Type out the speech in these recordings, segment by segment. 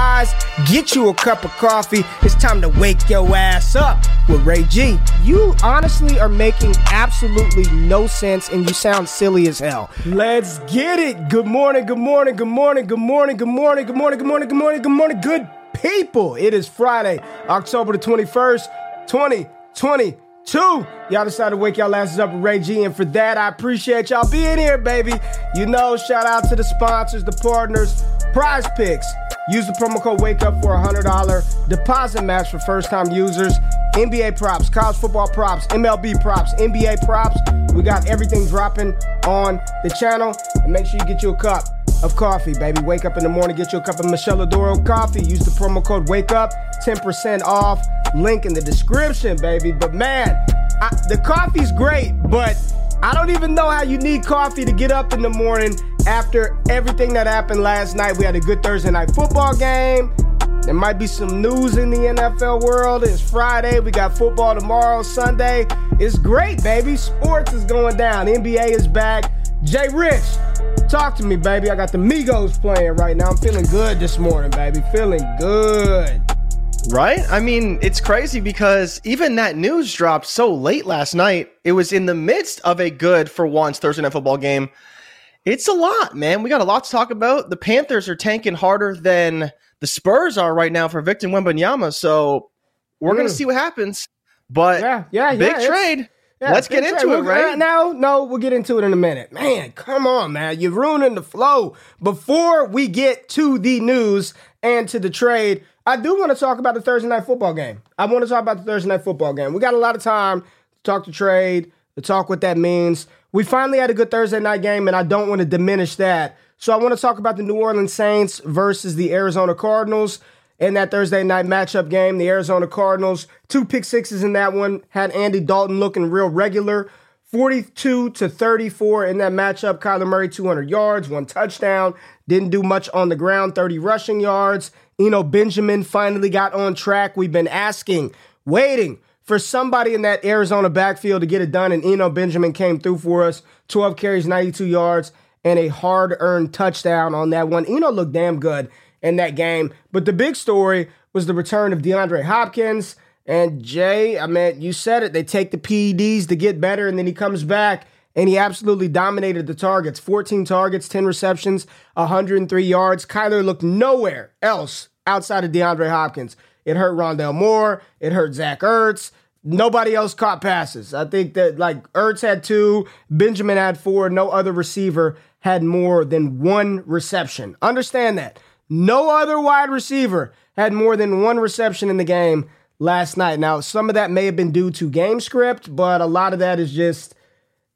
eyes, get you a cup of coffee. It's time to wake your ass up with Ray G. You honestly are making absolutely no sense and you sound silly as hell. Let's get it. Good morning, good morning, good morning, good morning, good morning, good morning, good morning, good morning, good morning, good people. It is Friday, October the 21st, 2020. Two, y'all decided to wake y'all asses up with Ray G, and for that, I appreciate y'all being here, baby. You know, shout out to the sponsors, the partners, Prize Picks. Use the promo code Wake Up for a hundred dollar deposit match for first time users. NBA props, college football props, MLB props, NBA props. We got everything dropping on the channel, and make sure you get you a cup of coffee, baby. Wake up in the morning, get you a cup of Miscela d'Oro coffee. Use the promo code Wake Up, 10% off. Link in the description, baby. But man, I, the coffee's great, but I don't even know how you need coffee to get up in the morning after everything that happened last night. We had a good Thursday night football game. There might be some news in the NFL world. It's Friday. We got football tomorrow, Sunday. It's great, baby. Sports is going down. NBA is back. Jay Rich, talk to me, baby. I got the Migos playing right now. I'm feeling good this morning, baby. Feeling good. Right? I mean, it's crazy because even that news dropped so late last night. It was in the midst of a good, for once, Thursday night football game. It's a lot, man. We got a lot to talk about. The Panthers are tanking harder than the Spurs are right now for Victor Wembanyama. So we're mm. going to see what happens. But yeah, yeah, big yeah, trade. Yeah, Let's get into it, right? Now, no, we'll get into it in a minute. Man, come on, man. You're ruining the flow. Before we get to the news and to the trade, I do want to talk about the Thursday night football game. I want to talk about the Thursday night football game. We got a lot of time to talk to trade, to talk what that means. We finally had a good Thursday night game, and I don't want to diminish that. So I want to talk about the New Orleans Saints versus the Arizona Cardinals in that Thursday night matchup game. The Arizona Cardinals, two pick sixes in that one, had Andy Dalton looking real regular. 42 to 34 in that matchup. Kyler Murray, 200 yards, one touchdown. Didn't do much on the ground, 30 rushing yards. You know, Benjamin finally got on track. We've been asking, waiting for somebody in that Arizona backfield to get it done, and Eno Benjamin came through for us. 12 carries, 92 yards, and a hard earned touchdown on that one. Eno looked damn good in that game. But the big story was the return of DeAndre Hopkins. And Jay, I mean, you said it. They take the PEDs to get better, and then he comes back and he absolutely dominated the targets 14 targets, 10 receptions, 103 yards. Kyler looked nowhere else outside of DeAndre Hopkins. It hurt Rondale Moore, it hurt Zach Ertz. Nobody else caught passes. I think that like Ertz had two, Benjamin had four, no other receiver had more than one reception. Understand that. No other wide receiver had more than one reception in the game last night. Now, some of that may have been due to game script, but a lot of that is just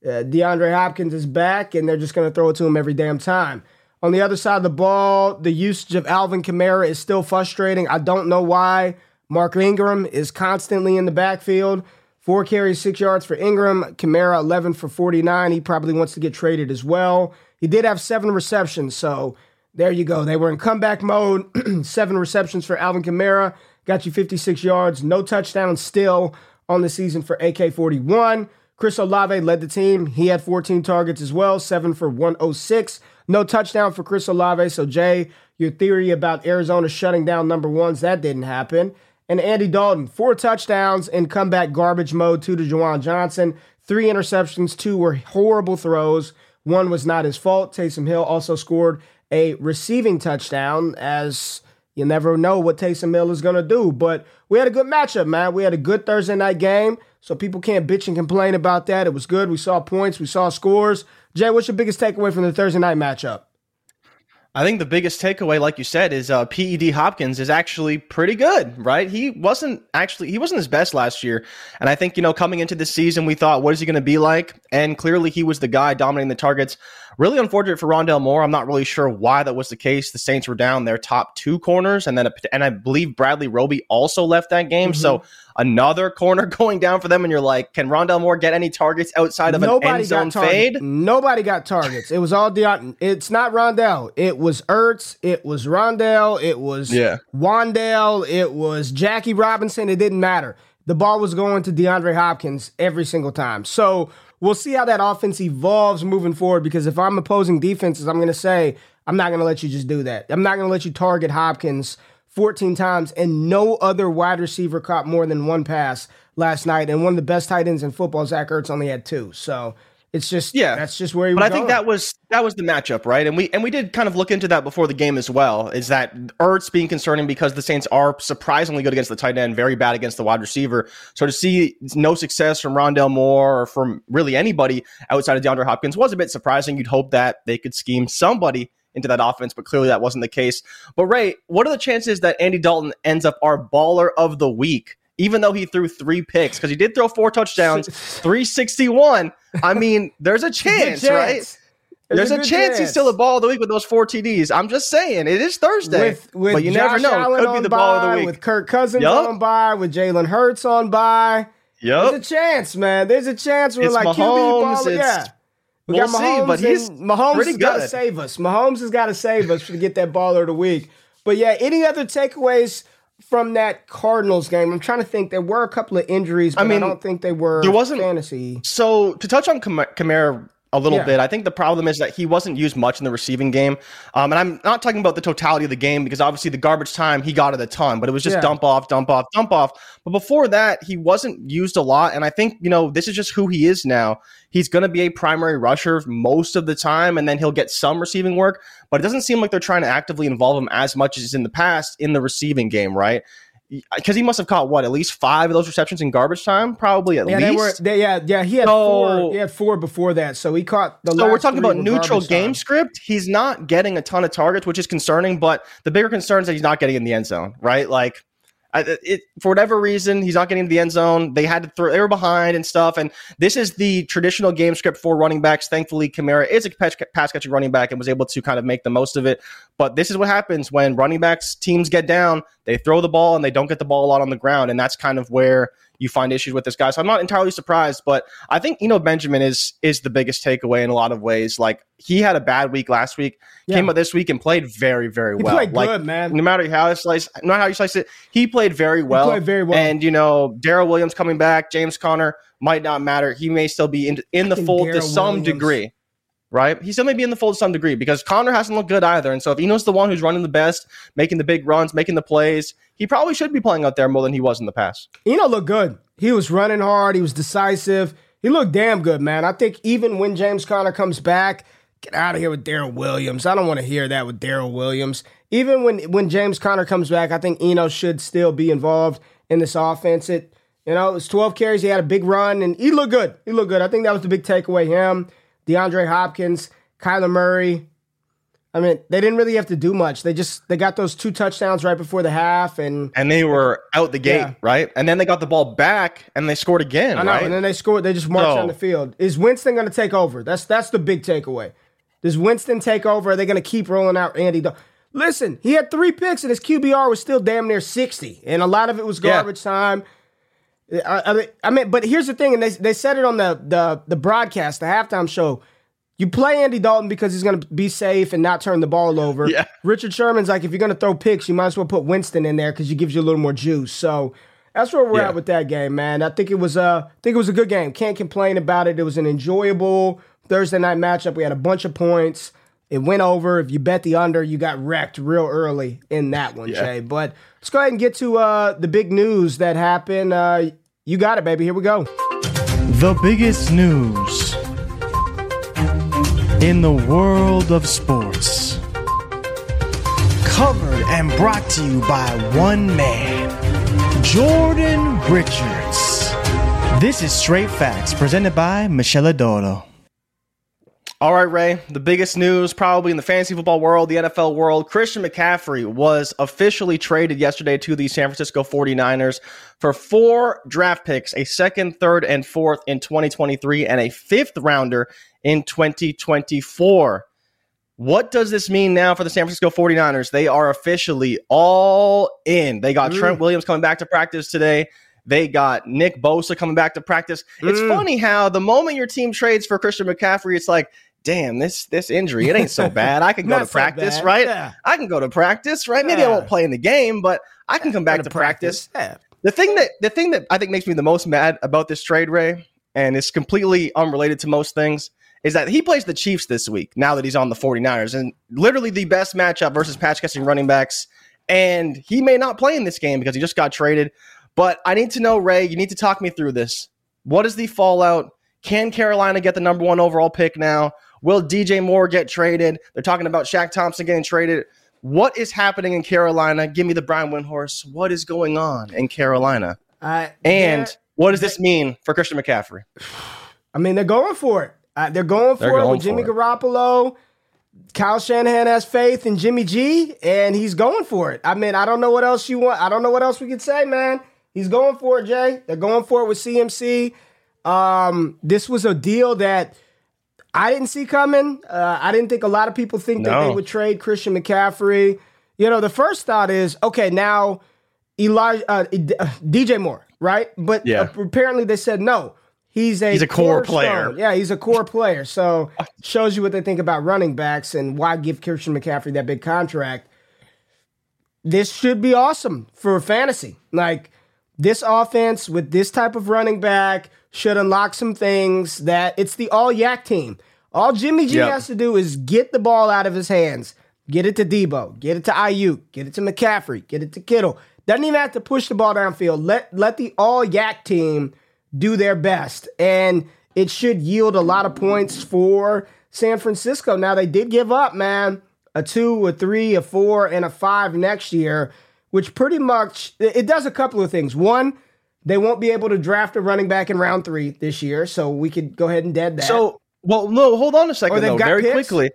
uh, DeAndre Hopkins is back and they're just going to throw it to him every damn time. On the other side of the ball, the usage of Alvin Kamara is still frustrating. I don't know why Mark Ingram is constantly in the backfield. Four carries, six yards for Ingram. Kamara, 11 for 49. He probably wants to get traded as well. He did have seven receptions, so there you go. They were in comeback mode. seven receptions for Alvin Kamara. Got you 56 yards. No touchdowns still on the season for AK 41. Chris Olave led the team. He had 14 targets as well, seven for 106. No touchdown for Chris Olave. So, Jay, your theory about Arizona shutting down number ones, that didn't happen. And Andy Dalton, four touchdowns in comeback garbage mode, two to Juwan Johnson, three interceptions, two were horrible throws. One was not his fault. Taysom Hill also scored a receiving touchdown as you never know what Taysom Hill is going to do. But we had a good matchup, man. We had a good Thursday night game, so people can't bitch and complain about that. It was good. We saw points, we saw scores. Jay, what's your biggest takeaway from the Thursday night matchup? I think the biggest takeaway, like you said, is uh, PED Hopkins is actually pretty good, right? He wasn't actually he wasn't his best last year, and I think you know coming into this season we thought, what is he going to be like? And clearly he was the guy dominating the targets. Really unfortunate for Rondale Moore. I'm not really sure why that was the case. The Saints were down their top two corners, and then a, and I believe Bradley Roby also left that game. Mm-hmm. So another corner going down for them, and you're like, can Rondale Moore get any targets outside of Nobody an end zone fade? Nobody got targets. It was all Deont. It's not Rondale. It was Ertz. It was Rondale. It was yeah. Wandale. It was Jackie Robinson. It didn't matter. The ball was going to DeAndre Hopkins every single time. So we'll see how that offense evolves moving forward. Because if I'm opposing defenses, I'm going to say I'm not going to let you just do that. I'm not going to let you target Hopkins 14 times, and no other wide receiver caught more than one pass last night. And one of the best tight ends in football, Zach Ertz, only had two. So it's just yeah, that's just where he. But I going. think that was that was the matchup, right? And we and we did kind of look into that before the game as well. Is that Ertz being concerning because the Saints are surprisingly good against the tight end, very bad against the wide receiver. So to see no success from Rondale Moore or from really anybody outside of DeAndre Hopkins was a bit surprising. You'd hope that they could scheme somebody into that offense, but clearly that wasn't the case. But Ray, what are the chances that Andy Dalton ends up our baller of the week? even though he threw three picks, because he did throw four touchdowns, 361. I mean, there's a chance, chance. right? There's, there's a, a chance, chance, he's still a ball of the week with those four TDs. I'm just saying, it is Thursday, with, with but you Josh never know. Allen Could be the ball of the week with Kirk Cousins yep. on by, with Jalen Hurts on by. Yep. There's a chance, man. There's a chance we're it's like Mahomes, QB ball. Yeah. We we'll got Mahomes, see, but he's Mahomes has got to save us. Mahomes has got to save us to get that baller of the week. But yeah, any other takeaways from that Cardinals game. I'm trying to think. There were a couple of injuries, but I, mean, I don't think they were there wasn't, fantasy. So to touch on Kamara a little yeah. bit. I think the problem is that he wasn't used much in the receiving game. Um, and I'm not talking about the totality of the game because obviously the garbage time he got it a ton, but it was just yeah. dump off, dump off, dump off. But before that, he wasn't used a lot. And I think, you know, this is just who he is now. He's going to be a primary rusher most of the time, and then he'll get some receiving work. But it doesn't seem like they're trying to actively involve him as much as in the past in the receiving game, right? Because he must have caught what at least five of those receptions in garbage time, probably at yeah, least. They were, they, yeah, yeah, he had so, four. He had four before that, so he caught the. So we're talking about neutral game time. script. He's not getting a ton of targets, which is concerning. But the bigger concern is that he's not getting in the end zone, right? Like it, for whatever reason, he's not getting to the end zone. They had to throw, they were behind and stuff. And this is the traditional game script for running backs. Thankfully, Kamara is a pass catching running back and was able to kind of make the most of it. But this is what happens when running backs teams get down, they throw the ball and they don't get the ball a lot on the ground. And that's kind of where you find issues with this guy. So I'm not entirely surprised, but I think you know Benjamin is is the biggest takeaway in a lot of ways. Like he had a bad week last week, yeah. came up this week and played very, very well. He played like, good, man. No matter how you slice, no matter how you slice it, he played very well. He played very well. And you know, Darrel Williams coming back, James Conner might not matter. He may still be in in the fold Darrel to some Williams. degree right? He still may be in the fold to some degree because Conner hasn't looked good either. And so if Eno's the one who's running the best, making the big runs, making the plays, he probably should be playing out there more than he was in the past. Eno looked good. He was running hard. He was decisive. He looked damn good, man. I think even when James Conner comes back, get out of here with Darrel Williams. I don't want to hear that with Darrel Williams. Even when when James Conner comes back, I think Eno should still be involved in this offense. It you know, it was 12 carries. He had a big run and he looked good. He looked good. I think that was the big takeaway. Him DeAndre Hopkins, Kyler Murray. I mean, they didn't really have to do much. They just they got those two touchdowns right before the half, and and they were out the gate, yeah. right? And then they got the ball back and they scored again. I know, right? and then they scored. They just marched so, on the field. Is Winston going to take over? That's that's the big takeaway. Does Winston take over? Are they going to keep rolling out Andy? Do- Listen, he had three picks and his QBR was still damn near sixty, and a lot of it was garbage yeah. time. I, I, mean, I mean, but here's the thing, and they they said it on the the the broadcast, the halftime show. You play Andy Dalton because he's going to be safe and not turn the ball over. Yeah. Richard Sherman's like, if you're going to throw picks, you might as well put Winston in there because he gives you a little more juice. So that's where we're Yeah. at with that game, man. I think it was a, I think it was a good game. Can't complain about it. It was an enjoyable Thursday night matchup. We had a bunch of points. It went over. If you bet the under, you got wrecked real early in that one, Yeah. Jay. But let's go ahead and get to uh, the big news that happened. Uh, you got it, baby. Here we go. The biggest news in the world of sports. Covered and brought to you by one man, Jordan Richards. This is Straight Facts, presented by Miscela d'Oro. All right, Ray. The biggest news probably in the fantasy football world, the NFL world, Christian McCaffrey was officially traded yesterday to the San Francisco 49ers for four draft picks, a second, third, and fourth in 2023, and a fifth rounder in 2024. What does this mean now for the San Francisco 49ers? They are officially all in. They got Trent Williams coming back to practice today. They got Nick Bosa coming back to practice. It's Mm. funny how the moment your team trades for Christian McCaffrey, it's like, damn, this this injury, it ain't so bad. I can go to practice, bad. right? Yeah. I can go to practice, right? Maybe I won't play in the game, but I can come back to practice. Yeah. The thing that the thing that I think makes me the most mad about this trade, Ray, and it's completely unrelated to most things, is that he plays the Chiefs this week now that he's on the 49ers, and literally the best matchup versus patch catching running backs. And he may not play in this game because he just got traded. But I need to know, Ray, you need to talk me through this. What is the fallout? Can Carolina get the number one overall pick now? Will DJ Moore get traded? They're talking about Shaq Thompson getting traded. What is happening in Carolina? Give me the Brian Windhorst. What is going on in Carolina? Uh, And what does this mean for Christian McCaffrey? I mean, they're going for it. Uh, they're going for They're it going with Jimmy it. Garoppolo. Kyle Shanahan has faith in Jimmy G, and he's going for it. I mean, I don't know what else you want. I don't know what else we could say, man. He's going for it, Jay. They're going for it with CMC. Um, this was a deal that I didn't see coming. Uh, I didn't think a lot of people think that they would trade Christian McCaffrey. You know, the first thought is okay. Now, Elijah uh, uh, DJ Moore, right? But Yeah. uh, apparently they said no. He's a He's a core cornerstone. player. Yeah, he's a core player. So shows you what they think about running backs and why give Christian McCaffrey that big contract. This should be awesome for fantasy. Like this offense with this type of running back should unlock some things that it's the all yak team. All Jimmy G Yep. has to do is get the ball out of his hands, get it to Deebo, get it to Aiyuk, get it to McCaffrey, get it to Kittle. Doesn't even have to push the ball downfield. Let let the all yak team do their best, and it should yield a lot of points for San Francisco. Now they did give up, man, a two, a three, a four, and a five next year, which pretty much it does a couple of things. One, they won't be able to draft a running back in round three this year, so we could go ahead and dead that. So, well, no, hold on a second, though, got very picks? quickly.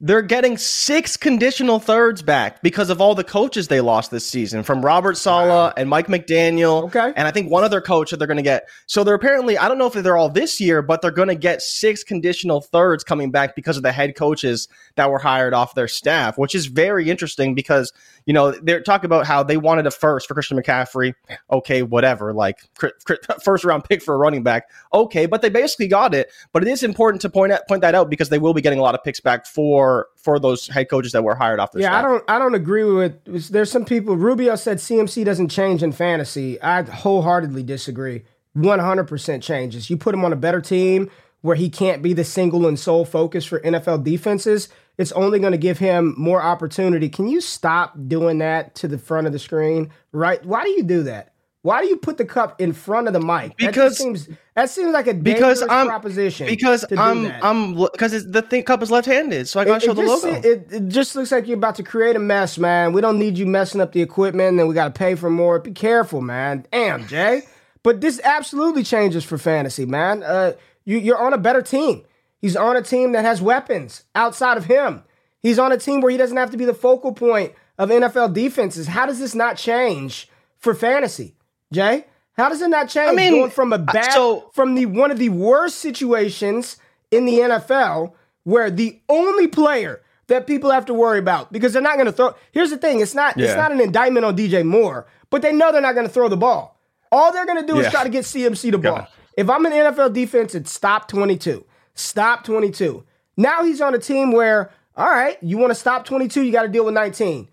They're getting six conditional thirds back because of all the coaches they lost this season from Robert Saleh and Mike McDaniel. Okay. And I think one other coach that they're going to get. So they're apparently, I don't know if they're all this year, but they're going to get six conditional thirds coming back because of the head coaches that were hired off their staff, which is very interesting because, you know, they're talking about how they wanted a first for Christian McCaffrey. Okay, whatever. Like first round pick for a running back. Okay, but they basically got it. But it is important to point out, point that out because they will be getting a lot of picks back for for those head coaches that were hired off the Yeah, staff. I don't. I don't agree with. There's some people. Rubio said CMC doesn't change in fantasy. I wholeheartedly disagree. 100% changes. You put him on a better team where he can't be the single and sole focus for NFL defenses. It's only going to give him more opportunity. Can you stop doing that to the front of the screen? Right? Why do you do that? Why do you put the cup in front of the mic? Because- just seems that seems like a because I'm proposition. because I'm that. I'm because the thing cup is left handed, so I got to show the just, logo. It, it just looks like you're about to create a mess, man. We don't need you messing up the equipment, and we got to pay for more. Be careful, man. Damn, Jay. But this absolutely changes for fantasy, man. Uh, you, you're on a better team. He's on a team that has weapons outside of him. He's on a team where he doesn't have to be the focal point of NFL defenses. How does this not change for fantasy, Jay? How does it not change mean, going from a bad so- from the one of the worst situations in the NFL where the only player that people have to worry about because they're not going to throw. Here's the thing: it's not it's not an indictment on DJ Moore, but they know they're not going to throw the ball. All they're going to do Yeah. is try to get CMC the ball. God. If I'm an NFL defense, it's stop 22. Stop 22. Now he's on a team where, all right, you want to stop 22, you got to deal with 19.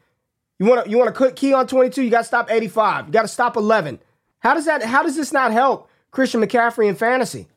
You want to you want to cut key on 22, you got to stop 85. You got to stop 11. How does that how does this not help Christian McCaffrey in fantasy?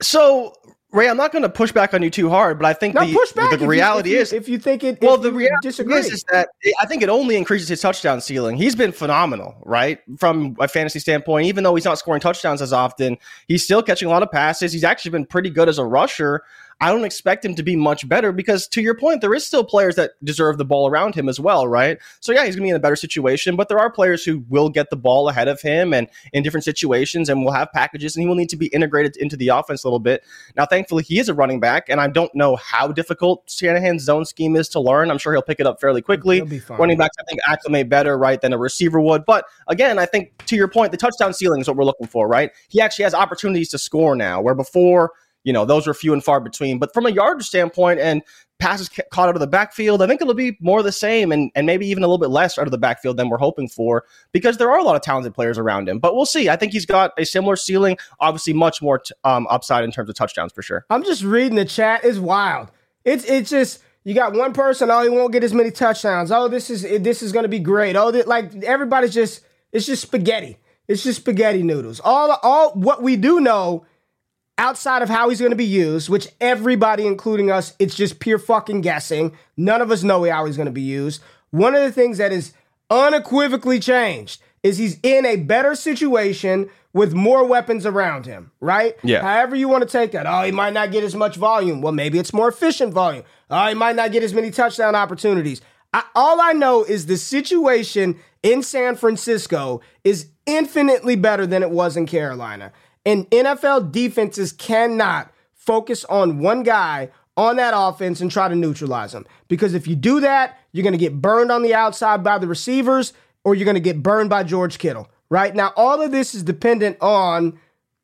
So, Ray, I'm not going to push back on you too hard, but I think Now the, push back. if the you- reality if you, is if you think it Well, the reality disagree. is, is that I think it only increases his touchdown ceiling. He's been phenomenal, right? From a fantasy standpoint, even though he's not scoring touchdowns as often, he's still catching a lot of passes. He's actually been pretty good as a rusher. I don't expect him to be much better because, to your point, there is still players that deserve the ball around him as well, right? So yeah, he's going to be in a better situation, but there are players who will get the ball ahead of him and in different situations, and will have packages, and he will need to be integrated into the offense a little bit. Now, thankfully, he is a running back, and I don't know how difficult Shanahan's zone scheme is to learn. I'm sure he'll pick it up fairly quickly. Running backs, I think, acclimate better, right, than a receiver would. But again, I think to your point, the touchdown ceiling is what we're looking for, right? He actually has opportunities to score now, where before, you know, those were few and far between. But from a yardage standpoint and passes ca- caught out of the backfield, I think it'll be more the same and, and maybe even a little bit less out of the backfield than we're hoping for because there are a lot of talented players around him. But we'll see. I think he's got a similar ceiling, obviously much more t- um, upside in terms of touchdowns for sure. I'm just reading the chat. It's wild. It's it's just you got one person. Oh, he won't get as many touchdowns. Oh, this is this is going to be great. Oh, like everybody's just it's just spaghetti. It's just spaghetti noodles. All all what we do know outside of how he's going to be used, which everybody, including us, it's just pure fucking guessing. None of us know how he's going to be used. One of the things that is unequivocally changed is he's in a better situation with more weapons around him, right? Yeah. However you want to take that. Oh, he might not get as much volume. Well, maybe it's more efficient volume. Oh, he might not get as many touchdown opportunities. I, all I know is the situation in San Francisco is infinitely better than it was in Carolina. And NFL defenses cannot focus on one guy on that offense and try to neutralize him. Because if you do that, you're going to get burned on the outside by the receivers or you're going to get burned by George Kittle, right? Now, all of this is dependent on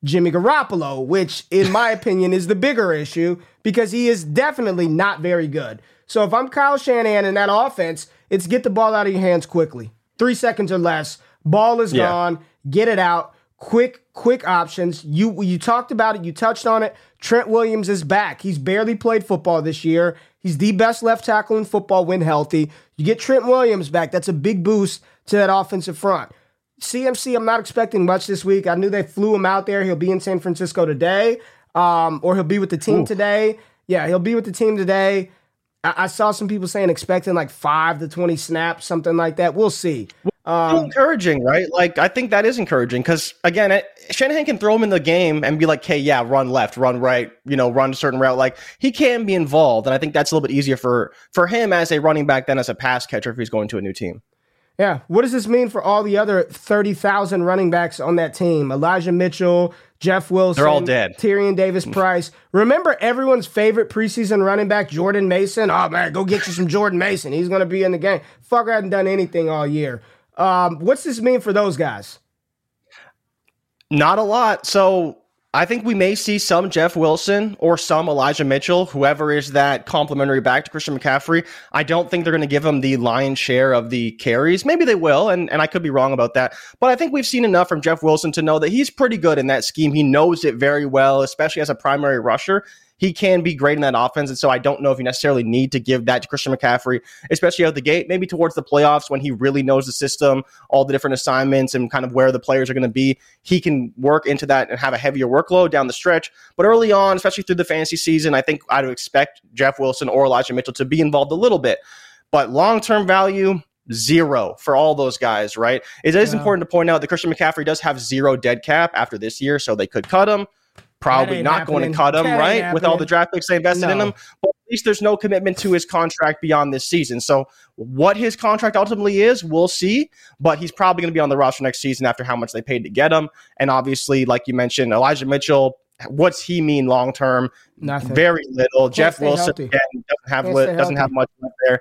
Jimmy Garoppolo, which, in my opinion, is the bigger issue because he is definitely not very good. So if I'm Kyle Shanahan in that offense, it's get the ball out of your hands quickly. Three seconds or less. Ball is Yeah. gone. Get it out. Quick, quick options. You you talked about it. You touched on it. Trent Williams is back. He's barely played football this year. He's the best left tackle in football when healthy. You get Trent Williams back. That's a big boost to that offensive front. CMC, I'm not expecting much this week. I knew they flew him out there. He'll be in San Francisco today, um, or he'll be with the team today. Yeah, he'll be with the team today. I, I saw some people saying expecting like five to 20 snaps, something like that. We'll see. Still um, encouraging, right? Like I think that is encouraging because again, it, Shanahan can throw him in the game and be like, "Hey, yeah, run left, run right, you know, run a certain route." Like he can be involved, and I think that's a little bit easier for for him as a running back than as a pass catcher if he's going to a new team. Yeah. What does this mean for all the other 30,000 running backs on that team? Elijah Mitchell, Jeff Wilson. They're all dead. Tyrion Davis mm. Price. Remember everyone's favorite preseason running back, Jordan Mason? Oh, man, go get you some Jordan Mason. He's going to be in the game. Fucker hadn't done anything all year. Um, what's this mean for those guys? Not a lot. So I think we may see some Jeff Wilson or some Elijah Mitchell, whoever is that complimentary back to Christian McCaffrey. I don't think they're going to give him the lion's share of the carries. Maybe they will, and, and I could be wrong about that. But I think we've seen enough from Jeff Wilson to know that he's pretty good in that scheme. He knows it very well, especially as a primary rusher. He can be great in that offense. And so I don't know if you necessarily need to give that to Christian McCaffrey, especially out the gate, maybe towards the playoffs when he really knows the system, all the different assignments, and kind of where the players are going to be. He can work into that and have a heavier workload down the stretch. But early on, especially through the fantasy season, I think I'd expect Jeff Wilson or Elijah Mitchell to be involved a little bit. But long term value, zero for all those guys, right? It is Yeah. important to point out that Christian McCaffrey does have zero dead cap after this year, so they could cut him. Probably not going to cut him, That right? With all the draft picks they invested in No. him. But at least there's no commitment to his contract beyond this season. So what his contract ultimately is, we'll see. But he's probably going to be on the roster next season after how much they paid to get him. And obviously, like you mentioned, Elijah Mitchell. What's he mean long term? Nothing. Very little. Jeff Wilson again, doesn't have li- doesn't have much left there.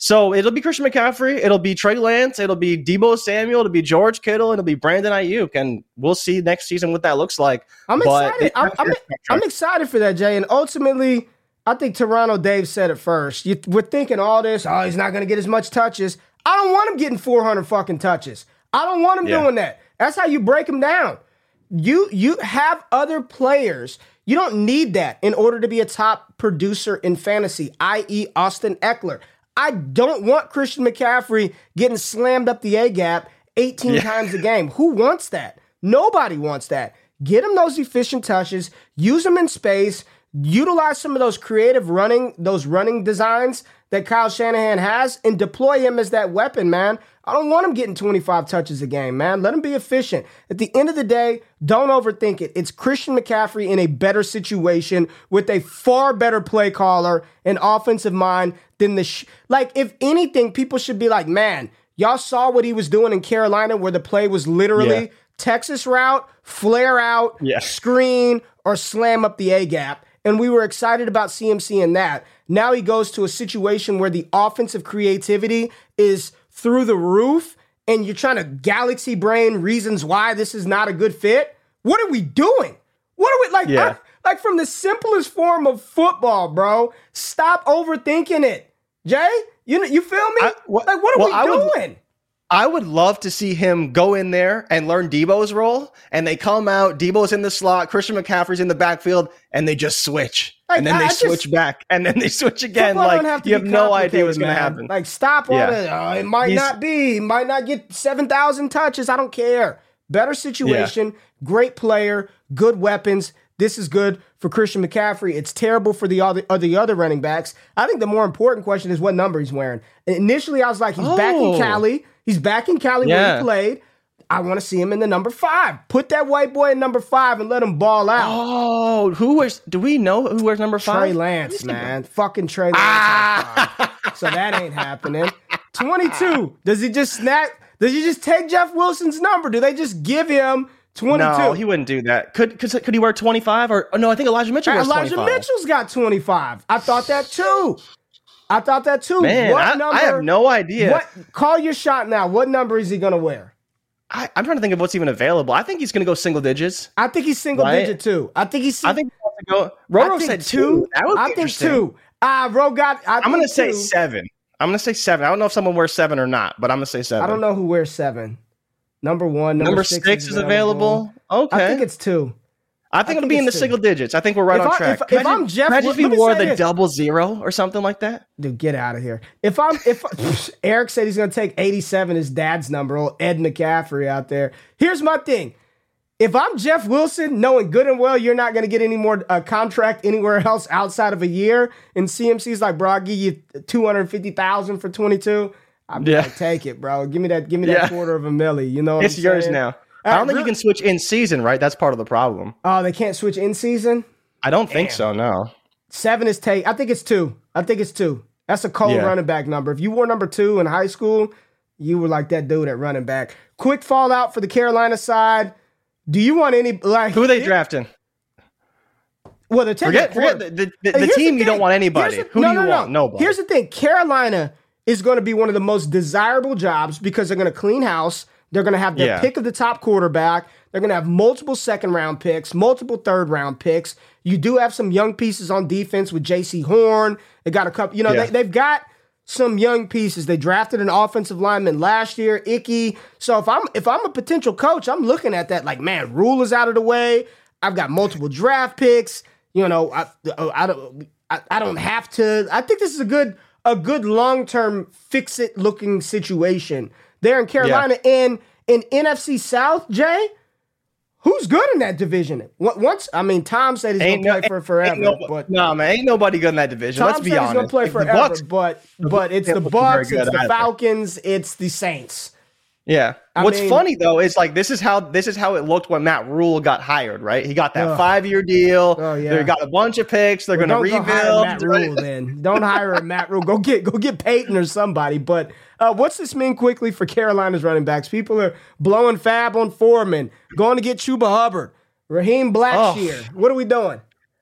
So it'll be Christian McCaffrey, it'll be Trey Lance, it'll be Deebo Samuel, it'll be George Kittle, it'll be Brandon Aiyuk, and we'll see next season what that looks like. I'm But excited. I'm, I'm, I'm excited for that, Jay. And ultimately, I think Toronto Dave said it first. You, we're thinking all this. Oh, he's not going to get as much touches. I don't want him getting 400 fucking touches. I don't want him Yeah. doing that. That's how you break them down. You you have other players. You don't need that in order to be a top producer in fantasy, i.e., Austin Ekeler. I don't want Christian McCaffrey getting slammed up the A gap 18 yeah. times a game. Who wants that? Nobody wants that. Get him those efficient touches, use them in space, utilize some of those creative running, those running designs that Kyle Shanahan has, and deploy him as that weapon, man. I don't want him getting 25 touches a game, man. Let him be efficient. At the end of the day, don't overthink it. It's Christian McCaffrey in a better situation with a far better play caller and offensive mind than the sh- like. If anything, people should be like, man, y'all saw what he was doing in Carolina, where the play was literally yeah. Texas route, flare out, yeah. screen, or slam up the A gap and we were excited about CMC in that. Now he goes to a situation where the offensive creativity is through the roof, and you're trying to galaxy brain reasons why this is not a good fit. What are we doing? What are we like? Yeah. I, like from the simplest form of football, bro. Stop overthinking it, Jay. You know you feel me? I, well, like what are well, we doing? Would, I would love to see him go in there and learn Deebo's role, and they come out. Deebo's in the slot, Christian McCaffrey's in the backfield, and they just switch, like, and then I, they I switch just, back, and then they switch again. Like have you have no idea what's going to happen. Like stop yeah. it. Oh, uh, it might He's, not be. He might not get seven thousand touches. I don't care. Better situation. Yeah. Great player. Good weapons. This is good for Christian McCaffrey. It's terrible for the other, uh, the other running backs. I think the more important question is what number he's wearing. Initially, I was like, he's oh. back in oh. Cali. He's back in Cali yeah. where he played. I want to see him in the number five. Put that white boy in number five and let him ball out. Oh, who wears? Do we know who wears number five? Trey Lance, man. Fucking Trey Lance. Ah! so that ain't happening. Twenty-two. Does he just snap? Does he just take Jeff Wilson's number? Do they just give him 22. No, he wouldn't do that. Could could, could he wear 25 or oh, no, I think Elijah Mitchell Elijah 25. Mitchell's got 25. I thought that too. I thought that too. Man, what I, number, I have no idea. What call your shot now. What number is he gonna wear? I, am trying to think of what's even available. I think he's going to go single digits. I think he's single right? digit too. I think he's. I think he go. Roro said two. That would I think two. Ah, uh, Ro got. I am going to say seven. I'm going to say seven. I don't know if someone wears seven or not, but I'm going to say seven. I don't know who wears seven. Number one, number, number six, six, is, available. available. Okay, I think it's two. I think, I it'll be in the two. single digits. I think we're right if on track. if, if I'm Jeff, imagine if he wore the this. double zero or something like that. Dude, get out of here. If I'm, if Eric said he's going to take 87, his dad's number, old Ed McCaffrey out there. Here's my thing. If I'm Jeff Wilson, knowing good and well you're not going to get any more uh, contract anywhere else outside of a year, and CMC's like, bro, I'll give you 250,000 for 22. I'm yeah. gonna take it, bro. Give me that. Give me that yeah. quarter of a milli. You know, it's yours now. I don't think you can switch in season, right? That's part of the problem. Oh, they can't switch in season. I don't Damn. think so. No. Seven is take. I think it's two. I think it's two. That's a cold yeah. running back number. If you were number two in high school, you were like that dude at running back. Quick fallout for the Carolina side. Do you want any like who are they drafting? Well, they're taking forget, forget the, the, the, the team. The you don't want anybody. The, who no, do you no, want? No. Nobody. Here's the thing: Carolina is going to be one of the most desirable jobs because they're going to clean house. They're going to have their yeah. pick of the top quarterback. They're going to have multiple second round picks, multiple third round picks. You do have some young pieces on defense with Jaycee Horn. They got a couple, you know, yeah. they, they've got some young pieces. They drafted an offensive lineman last year, Icky. So if I'm if I'm a potential coach, I'm looking at that like, man, Rhule is out of the way. I've got multiple draft picks. You know, I, oh, I don't I, I don't have to. I think this is a good a good long term fix it looking situation there in Carolina. Yeah. And in NFC South, Jay, who's good in that division? Once I mean, Tom said he's ain't gonna no, play for forever, no, but no man, ain't nobody good in that division. Tom Let's be honest. He's gonna play forever, Bucks, but but it's the Bucks, it's the. Falcons, it's the Saints. Yeah. I What's mean, funny though is like this is how this is how it looked when Matt Rhule got hired, right? He got that five year deal. Oh yeah. They got a bunch of picks. They're well, gonna rebuild. Go Matt Rhule, then don't hire a Matt Rhule. Go get go get Peyton or somebody. But uh, what's this mean quickly for Carolina's running backs? People are blowing FAAB on Foreman, going to get Chuba Hubbard, Raheem Blackshear. Oh. What are we doing?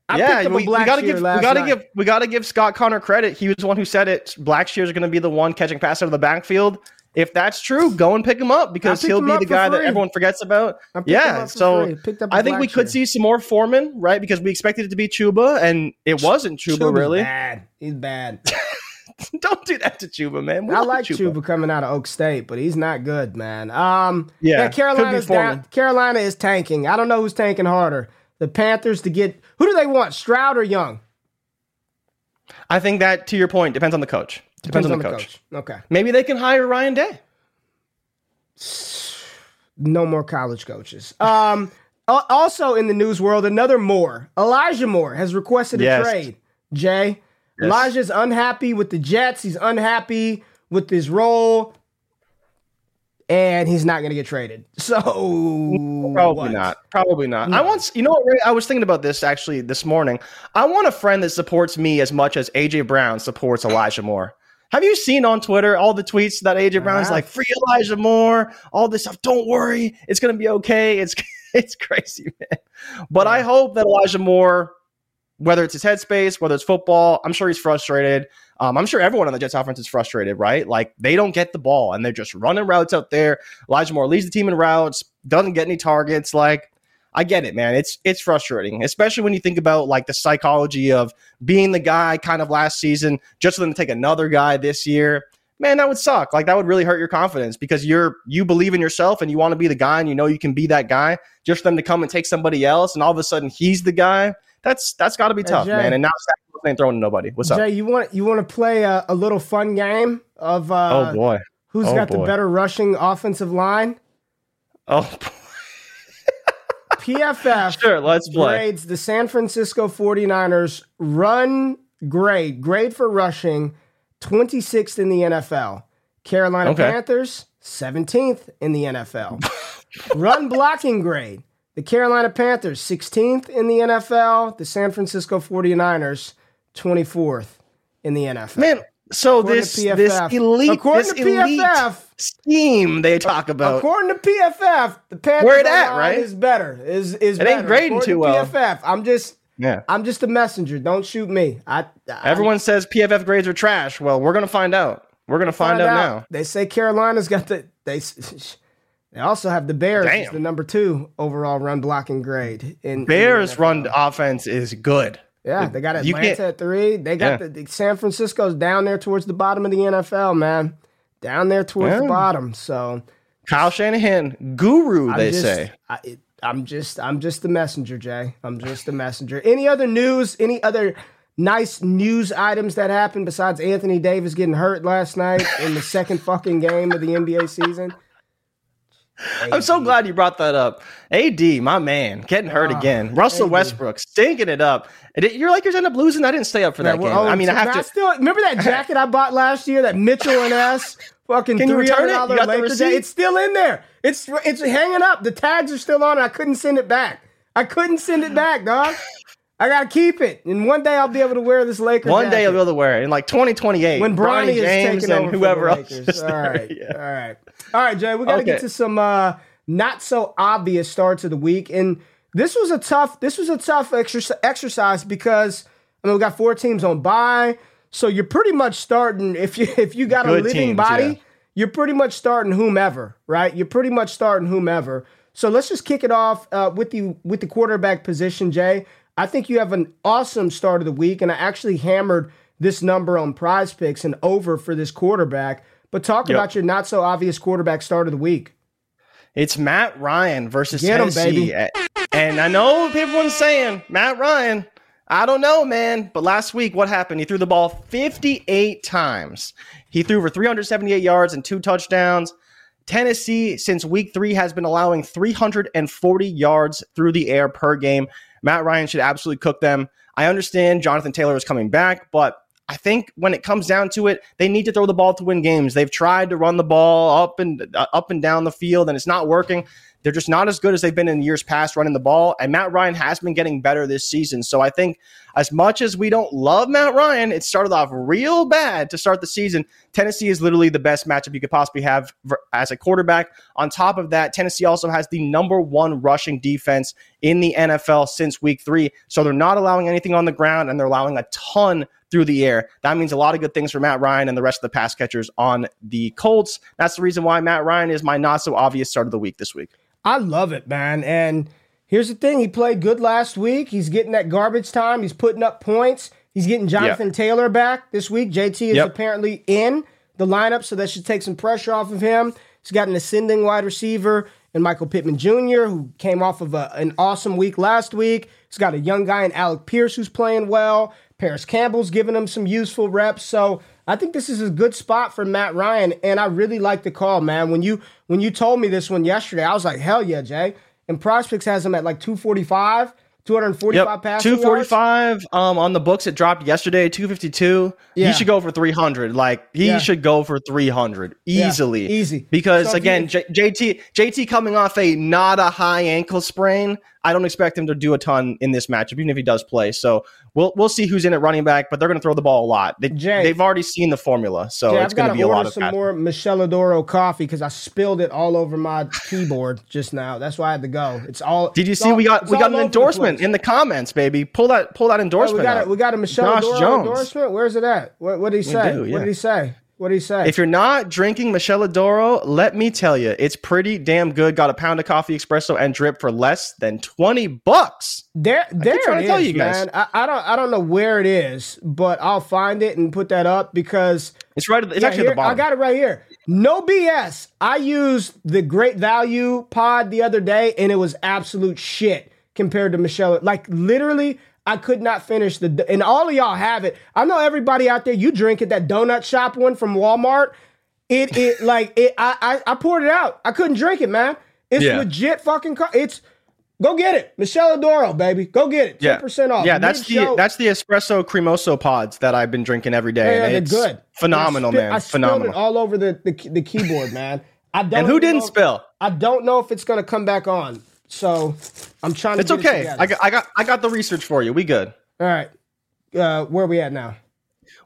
I yeah, we, we, gotta give we gotta night. give we gotta give Scott Connor credit. He was the one who said it. Blackshear is going to be the one catching pass out of the backfield if that's true, go and pick him up because he'll be the guy that everyone forgets about. Yeah, so I think we could see some more Foreman, right? Because we expected it to be Chuba, and it wasn't Chuba, Chuba's really. Bad, he's bad. Don't do that to Chuba, man. We I like Chuba. coming out of Oak State, but he's not good, man. Um, Yeah, yeah, Carolina's down. Carolina is tanking. I don't know who's tanking harder. The Panthers to get who do they want? Stroud or Young? I think that, to your point, depends on the coach. Depends, on, the, coach. Okay. Maybe they can hire Ryan Day. No more college coaches. Um, also in the news world, another Moore. Elijah Moore has requested a Yes. trade. Jay, Elijah's unhappy with the Jets. He's unhappy with his role, and he's not going to get traded. So Probably what? not. Probably not. I once, you know what, Ray? I was thinking about this actually this morning. I want a friend that supports me as much as AJ Brown supports Elijah Moore. Have you seen on Twitter all the tweets that AJ Brown's like free Elijah Moore, all this stuff? Don't worry, it's gonna be okay. It's it's crazy, man. But I hope that Elijah Moore, whether it's his headspace, whether it's football, I'm sure he's frustrated. Um, I'm sure everyone on the Jets offense is frustrated, right? Like they don't get the ball and they're just running routes out there. Elijah Moore leads the team in routes, doesn't get any targets. Like I get it, man. It's it's frustrating, especially when you think about like the psychology of being the guy kind of last season, just for them to take another guy this year. Man, that would suck. Like that would really hurt your confidence because you're you believe in yourself and you want to be the guy and you know you can be that guy. Just for them to come and take somebody else and all of a sudden he's the guy. That's that's got to be Hey, tough, Jay. man. And now Zach ain't throwing nobody. What's up? Jay, you want you want to play a, a little fun game of uh, oh boy. who's Oh, got the better rushing offensive line? Oh boy. PFF sure. Let's play. grades the San Francisco 49ers run grade, grade for rushing, 26th in the NFL. Carolina Okay. Panthers, 17th in the NFL. run blocking grade. The Carolina Panthers, 16th in the NFL. The San Francisco 49ers, 24th in the NFL. Man, so According this to this elite According this to elite PFF, scheme they talk about. According to PFF, the Panthers Where it at, line right? is better. Is is It ain't grading According too to well. PFF, I'm just Yeah. I'm just a messenger. Don't shoot me. I, I Everyone says PFF grades are trash. Well, we're gonna find out. We're gonna find, out, now. They say Carolina's got the they. They also have the Bears as Damn. the number two overall run blocking grade. In in Bears NFL. run offense is good. Yeah, they got Atlanta at three. They got Yeah. the, the San Francisco's down there towards the bottom of the NFL, man. Down there towards the bottom. So Kyle Shanahan, guru, I'm they just, say. I, I'm just, I'm just the messenger, Jay. I'm just the messenger. Any other news? Any other nice news items that happened besides Anthony Davis getting hurt last night in the second fucking game of the NBA season? I'm so glad you brought that up. AD, my man, getting hurt Ah, again. Russell AD. Westbrook stinking it up. And it- You're like you're end up losing. I didn't stay up for that Yeah, game. I mean, I have to. still remember that jacket I bought last year, that Mitchell and S fucking Can you three return hundred dollar Lakers. It's still in there. It's it's hanging up. The tags are still on. it. I couldn't send it back. I couldn't send it back, dog. I gotta keep it, and one day I'll be able to wear this Lakers. One day you'll be able to wear it in like 2028. when Bronny is James taking and over whoever else. Lakers. is All right, Yeah. all right, all right, Jay. We got to get to some uh, not so obvious starts of the week, and this was a tough. This was a tough exercise, exercise because I mean we got four teams on bye, so you're pretty much starting if you if you got a living teams, body. yeah. You're pretty much starting whomever, right? You're pretty much starting whomever. So let's just kick it off uh, with the with the quarterback position, Jay. I think you have an awesome start of the week, and I actually hammered this number on PrizePicks and over for this quarterback. But talk Yep. about your not so obvious quarterback start of the week. It's Matt Ryan versus Get Tennessee. baby. And I know everyone's saying, Matt Ryan, I don't know, man. But last week, what happened? He threw the ball 58 times. He threw for 378 yards and two touchdowns. Tennessee, since week three, has been allowing 340 yards through the air per game. Matt Ryan should absolutely cook them. I understand Jonathan Taylor is coming back, but I think when it comes down to it, they need to throw the ball to win games. They've tried to run the ball up and uh, up and down the field, and it's not working. They're just not as good as they've been in years past running the ball. And Matt Ryan has been getting better this season. So I think as much as we don't love Matt Ryan, it started off real bad to start the season. Tennessee is literally the best matchup you could possibly have as a quarterback. On top of that, Tennessee also has the number one rushing defense in the NFL since week three. So they're not allowing anything on the ground and they're allowing a ton through the air. That means a lot of good things for Matt Ryan and the rest of the pass catchers on the Colts. That's the reason why Matt Ryan is my not so obvious start of the week this week. I love it, man. And here's the thing: he played good last week. He's getting that garbage time. He's putting up points. He's getting Jonathan Taylor back this week. JT is Yep. apparently in the lineup, so that should take some pressure off of him. He's got an ascending wide receiver and Michael Pittman Jr., who came off of a, an awesome week last week. He's got a young guy in Alec Pierce who's playing well. Parris Campbell's giving him some useful reps. So I think this is a good spot for Matt Ryan, and I really like the call, man. When you when you told me this one yesterday, I was like, hell yeah, Jay. And Prospects has him at like 245, 245 Yep, passing two yards. forty-five. Um, on the books, it dropped yesterday. Two fifty-two. Yeah. He should go for three hundred. Like he Yeah. should go for three hundred Yeah, easily, easy. Because So again, J- JT JT coming off a not a high ankle sprain. I don't expect him to do a ton in this matchup, even if he does play. So we'll we'll see who's in at running back, but they're going to throw the ball a lot. They, Jay. they've already seen the formula, so Yeah, it's going to be a lot of some more Miscela d'Oro coffee because I spilled it all over my keyboard just now. That's why I had to go. It's all. Did you see all- we got we got an endorsement in the comments, baby? Pull that pull that Oh, endorsement. we got up. a, we got a Michelle Josh Adoro Jones. endorsement. Where's it at? What, what did he say? do, What did he say? What do you say? If you're not drinking Miscela d'Oro, let me tell you, it's pretty damn good. Got a pound of coffee espresso and drip for less than 20 bucks. There, there trying it to tell is, man. I, I don't, I don't know where it is, but I'll find it and put that up because It's right it's Yeah, actually here- at the bottom. I got it right here. No BS. I used the Great Value pod the other day, and it was absolute shit compared to Miscela. Like literally, I could not finish the. And all of y'all have it. I know everybody out there. You drink it. That donut shop one from Walmart. It it like it. I I, I poured it out. I couldn't drink it, man. It's Yeah. legit fucking. It's go get it, Miscela d'Oro, baby. Go get it. Ten yeah. percent off. Yeah, that's the Mid-show- that's the espresso cremoso pods that I've been drinking every day. Yeah, they're it's good. Phenomenal, I man. I phenomenal. it all over the, the the keyboard, man. I don't. and who didn't know- spill? I don't know if it's gonna come back on. So I'm trying to. It's it okay. together. I got, I got I got the research for you. We good. all right. Uh, where are we at now?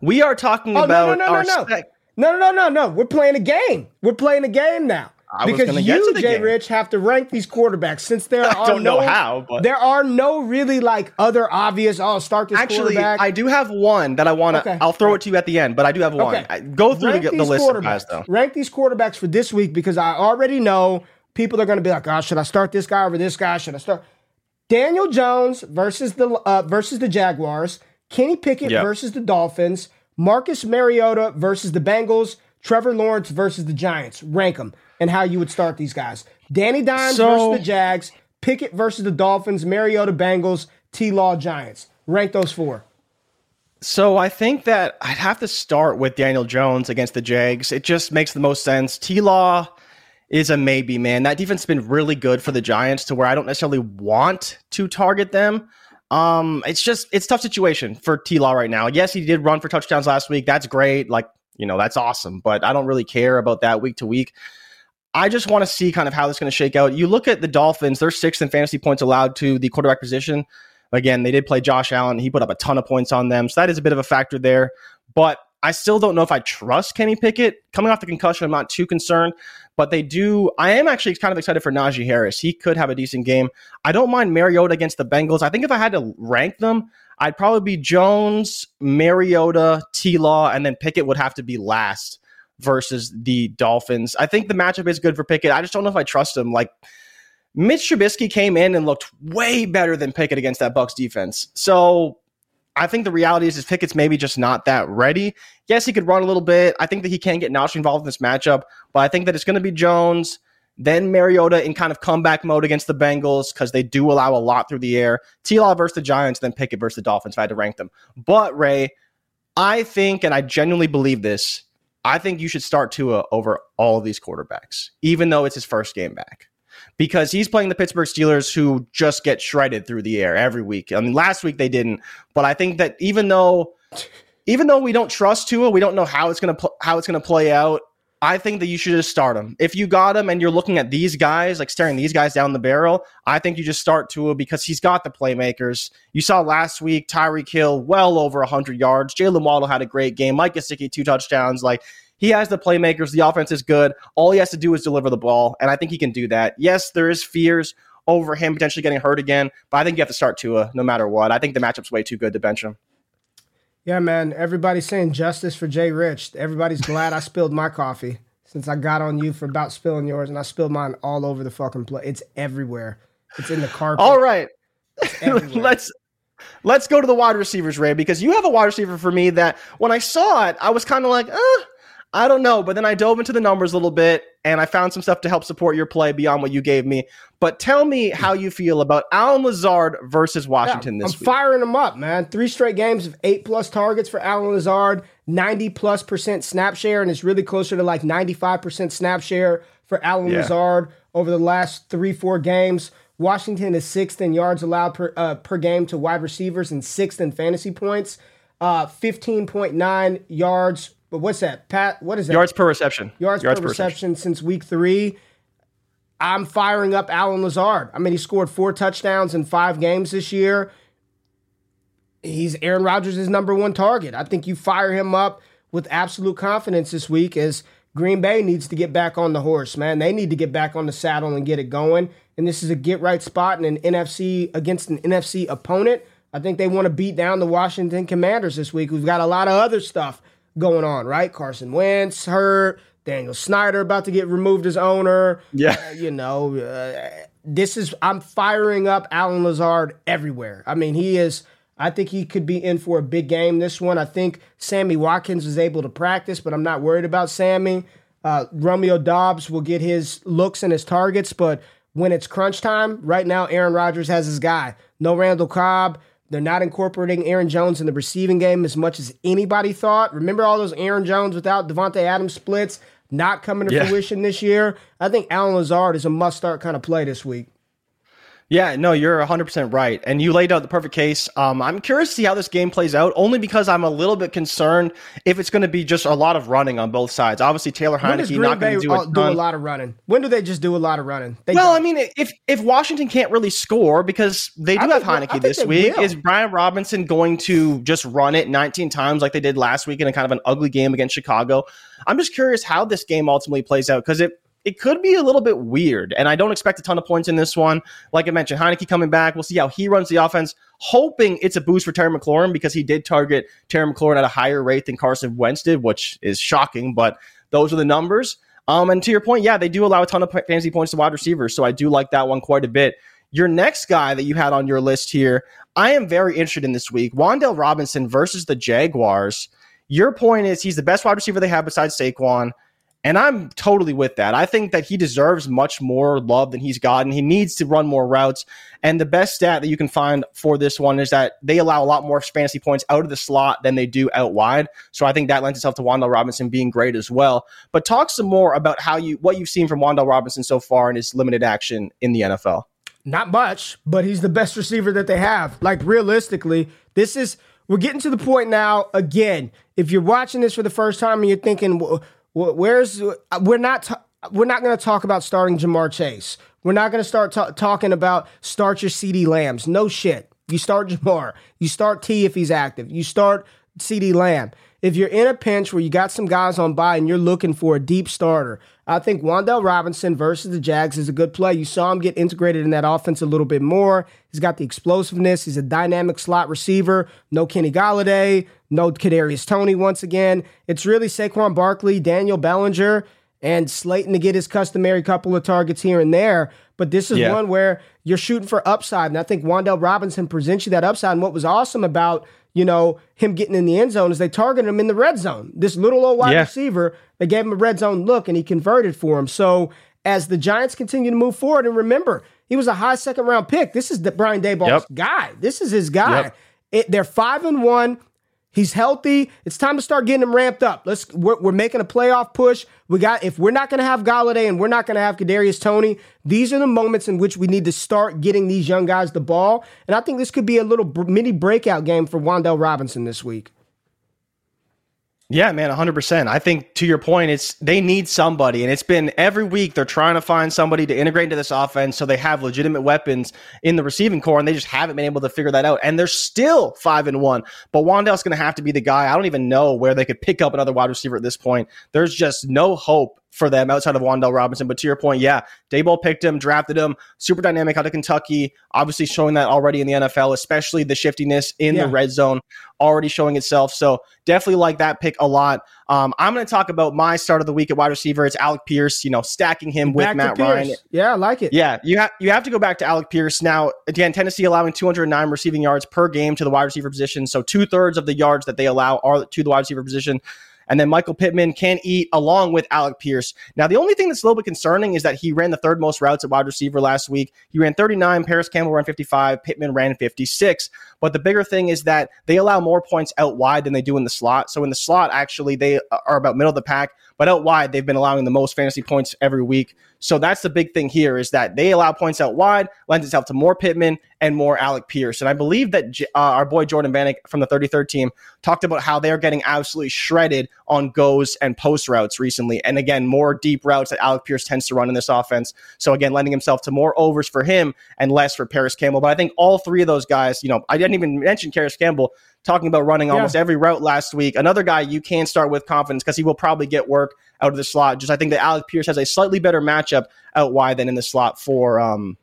We are talking Oh about no no no our no. sec- no no no no no. We're playing a game. We're playing a game now. I was because you, to the Jay game. Rich, have to rank these quarterbacks since there I are don't no know how, but- there are no really like other obvious. Oh, start this Actually, quarterback. I do have one that I want to. Okay. I'll throw it to you at the end, but I do have one. Okay. I- Go through rank the, the list guys, though. Rank these quarterbacks for this week because I already know people are going to be like, "Oh, should I start this guy over this guy? Should I start Daniel Jones versus the uh, versus the Jaguars, Kenny Pickett Yep. versus the Dolphins, Marcus Mariota versus the Bengals, Trevor Lawrence versus the Giants. Rank them and how you would start these guys. Danny Dimes So- versus the Jags, Pickett versus the Dolphins, Mariota Bengals, T Law Giants. Rank those four. So I think that I'd have to start with Daniel Jones against the Jags. It just makes the most sense. T Law is a maybe, man. That defense has been really good for the Giants to where I don't necessarily want to target them. Um, it's just it's tough situation for T Law right now. Yes, he did run for touchdowns last week. That's great. Like, you know, that's awesome. But I don't really care about that week to week. I just want to see kind of how this is going to shake out. You look at the Dolphins, they're sixth in fantasy points allowed to the quarterback position. Again, they did play Josh Allen. He put up a ton of points on them. So that is a bit of a factor there. But I still don't know if I trust Kenny Pickett. Coming off the concussion, I'm not too concerned. But they do. I am actually kind of excited for Najee Harris. He could have a decent game. I don't mind Mariota against the Bengals. I think if I had to rank them, I'd probably be Jones, Mariota, T Law, and then Pickett would have to be last versus the Dolphins. I think the matchup is good for Pickett. I just don't know if I trust him. Like Mitch Trubisky came in and looked way better than Pickett against that Bucs defense. So I think the reality is, is Pickett's maybe just not that ready. Yes, he could run a little bit. I think that he can get Najee involved in this matchup, but I think that it's going to be Jones, then Mariota in kind of comeback mode against the Bengals because they do allow a lot through the air. T Law versus the Giants, then Pickett versus the Dolphins if I had to rank them. But Ray, I think, and I genuinely believe this, I think you should start Tua over all of these quarterbacks, even though it's his first game back. Because he's playing the Pittsburgh Steelers who just get shredded through the air every week. I mean, last week they didn't, but I think that even though even though we don't trust Tua, we don't know how it's gonna pl- how it's gonna play out. I think that you should just start him. If you got him and you're looking at these guys, like staring these guys down the barrel, I think you just start Tua because he's got the playmakers. You saw last week Tyreek Hill well over 100 yards. Jalen Waddle had a great game. Mike Gesicki two touchdowns. Like he has the playmakers. The offense is good. All he has to do is deliver the ball, and I think he can do that. Yes, there is fears over him potentially getting hurt again, but I think you have to start Tua no matter what. I think the matchup's way too good to bench him. Yeah, man. Everybody's saying justice for Jay Rich. Everybody's glad I spilled my coffee since I got on you for about spilling yours, and I spilled mine all over the fucking place. It's everywhere. It's in the carpet. All right. let's Let's go to the wide receivers, Ray, because you have a wide receiver for me that when I saw it, I was kind of like, uh, I don't know. But then I dove into the numbers a little bit and I found some stuff to help support your play beyond what you gave me. But tell me how you feel about Allen Lazard versus Washington yeah, this I'm week. firing him up, man. Three straight games of eight plus targets for Allen Lazard, 90 plus percent snap share, and it's really closer to like 95% snap share for Allen yeah. Lazard over the last three, four games. Washington is sixth in yards allowed per, uh, per game to wide receivers and sixth in fantasy points. Uh, 15.9 yards. But what's that? Pat, what is that? Yards per reception. Yards, yards per, per reception, reception since week three. I'm firing up Allen Lazard. I mean, he scored four touchdowns in five games this year. He's Aaron Rodgers' number one target. I think you fire him up with absolute confidence this week as Green Bay needs to get back on the horse, man. They need to get back on the saddle and get it going and this is a get right spot in an NFC against an NFC opponent. I think they want to beat down the Washington Commanders this week. We've got a lot of other stuff going on, right? Carson Wentz hurt, Daniel Snyder about to get removed as owner. Yeah, uh, you know, uh, this is I'm firing up Allen Lazard everywhere. I mean, he is. I think he could be in for a big game this one. I think Sammy Watkins is able to practice, but I'm not worried about Sammy. Uh, Romeo Doubs will get his looks and his targets, but when it's crunch time, right now Aaron Rodgers has his guy. No Randall Cobb. They're not incorporating Aaron Jones in the receiving game as much as anybody thought. Remember all those Aaron Jones without Davante Adams splits not coming to yeah. fruition this year? I think Allen Lazard is a must start kind of play this week. Yeah, no, you're 100% right. And you laid out the perfect case. Um, I'm curious to see how this game plays out, only because I'm a little bit concerned if it's going to be just a lot of running on both sides. Obviously, Taylor Heinicke not going to do, a, do a lot of running. When do they just do a lot of running? They well, don't. I mean, if if Washington can't really score because they do I have think, Heinicke this week, will. is Brian Robinson going to just run it 19 times like they did last week in a kind of an ugly game against Chicago? I'm just curious how this game ultimately plays out because it it could be a little bit weird. And I don't expect a ton of points in this one. Like I mentioned, Heinicke coming back. We'll see how he runs the offense, hoping it's a boost for Terry McLaurin because he did target Terry McLaurin at a higher rate than Carson Wentz did, which is shocking, but those are the numbers. Um, and to your point, yeah, they do allow a ton of fantasy points to wide receivers. So I do like that one quite a bit. Your next guy that you had on your list here, I am very interested in this week. Wan'Dale Robinson versus the Jaguars. Your point is he's the best wide receiver they have besides Saquon. And I'm totally with that. I think that he deserves much more love than he's gotten. He needs to run more routes. And the best stat that you can find for this one is that they allow a lot more fantasy points out of the slot than they do out wide. So I think that lends itself to Wan'Dale Robinson being great as well. But talk some more about how you what you've seen from Wan'Dale Robinson so far in his limited action in the NFL. Not much, but he's the best receiver that they have. Like realistically, this is we're getting to the point now again. If you're watching this for the first time and you're thinking, well, Where's uh, we're not we're not going to talk about starting Ja'Marr Chase. We're not going to start talking about start your CeeDee Lambs. No shit. You start Jamar. You start T if he's active. You start CeeDee Lamb if you're in a pinch where you got some guys on by and you're looking for a deep starter, I think Wan'Dale Robinson versus the Jags is a good play. You saw him get integrated in that offense a little bit more. He's got the explosiveness. He's a dynamic slot receiver. No Kenny Golladay, no Kadarius Toney once again. It's really Saquon Barkley, Daniel Bellinger, and Slayton to get his customary couple of targets here and there. But this is yeah. one where you're shooting for upside. And I think Wan'Dale Robinson presents you that upside. And what was awesome about you know, him getting in the end zone is they targeted him in the red zone. This little old wide yeah. receiver, they gave him a red zone look and he converted for him. So as the Giants continue to move forward, and remember, he was a high second round pick. This is the Brian Daboll's yep. guy. This is his guy. Yep. It, they're five and one. He's healthy. It's time to start getting him ramped up. Let's we're, we're making a playoff push. We got if we're not going to have Golladay and we're not going to have Kadarius Toney, these are the moments in which we need to start getting these young guys the ball. And I think this could be a little mini breakout game for Wan'Dale Robinson this week. Yeah, man, 100%. I think to your point, it's they need somebody and it's been every week they're trying to find somebody to integrate into this offense so they have legitimate weapons in the receiving core and they just haven't been able to figure that out. And they're still 5 and 1. But Wan'Dale's going to have to be the guy. I don't even know where they could pick up another wide receiver at this point. There's just no hope for them outside of Wan'Dale Robinson. But to your point, yeah, Daboll picked him, drafted him, super dynamic out of Kentucky, obviously showing that already in the NFL, especially the shiftiness in yeah. the red zone, already showing itself. So definitely like that pick a lot. Um, I'm going to talk about my start of the week at wide receiver. It's Alec Pierce, you know, stacking him with Matt Ryan. Yeah, I like it. Yeah, you have you have to go back to Alec Pierce now. Again, Tennessee allowing 209 receiving yards per game to the wide receiver position. So two thirds of the yards that they allow are to the wide receiver position. And then Michael Pittman can eat along with Alec Pierce. Now, the only thing that's a little bit concerning is that he ran the third most routes at wide receiver last week. He ran 39, Parris Campbell ran 55, Pittman ran 56. But the bigger thing is that they allow more points out wide than they do in the slot. So in the slot, actually, they are about middle of the pack. But out wide, they've been allowing the most fantasy points every week. So that's the big thing here is that they allow points out wide, lends itself to more Pittman and more Alec Pierce. And I believe that uh, our boy Jordan Bannock from the 33rd team talked about how they're getting absolutely shredded on goes and post routes recently. And again, more deep routes that Alec Pierce tends to run in this offense. So again, lending himself to more overs for him and less for Parris Campbell. But I think all three of those guys, you know, I didn't even mention Parris Campbell talking about running yeah. almost every route last week. Another guy you can start with confidence because he will probably get work out of the slot. Just I think that Alec Pierce has a slightly better matchup out wide than in the slot for um,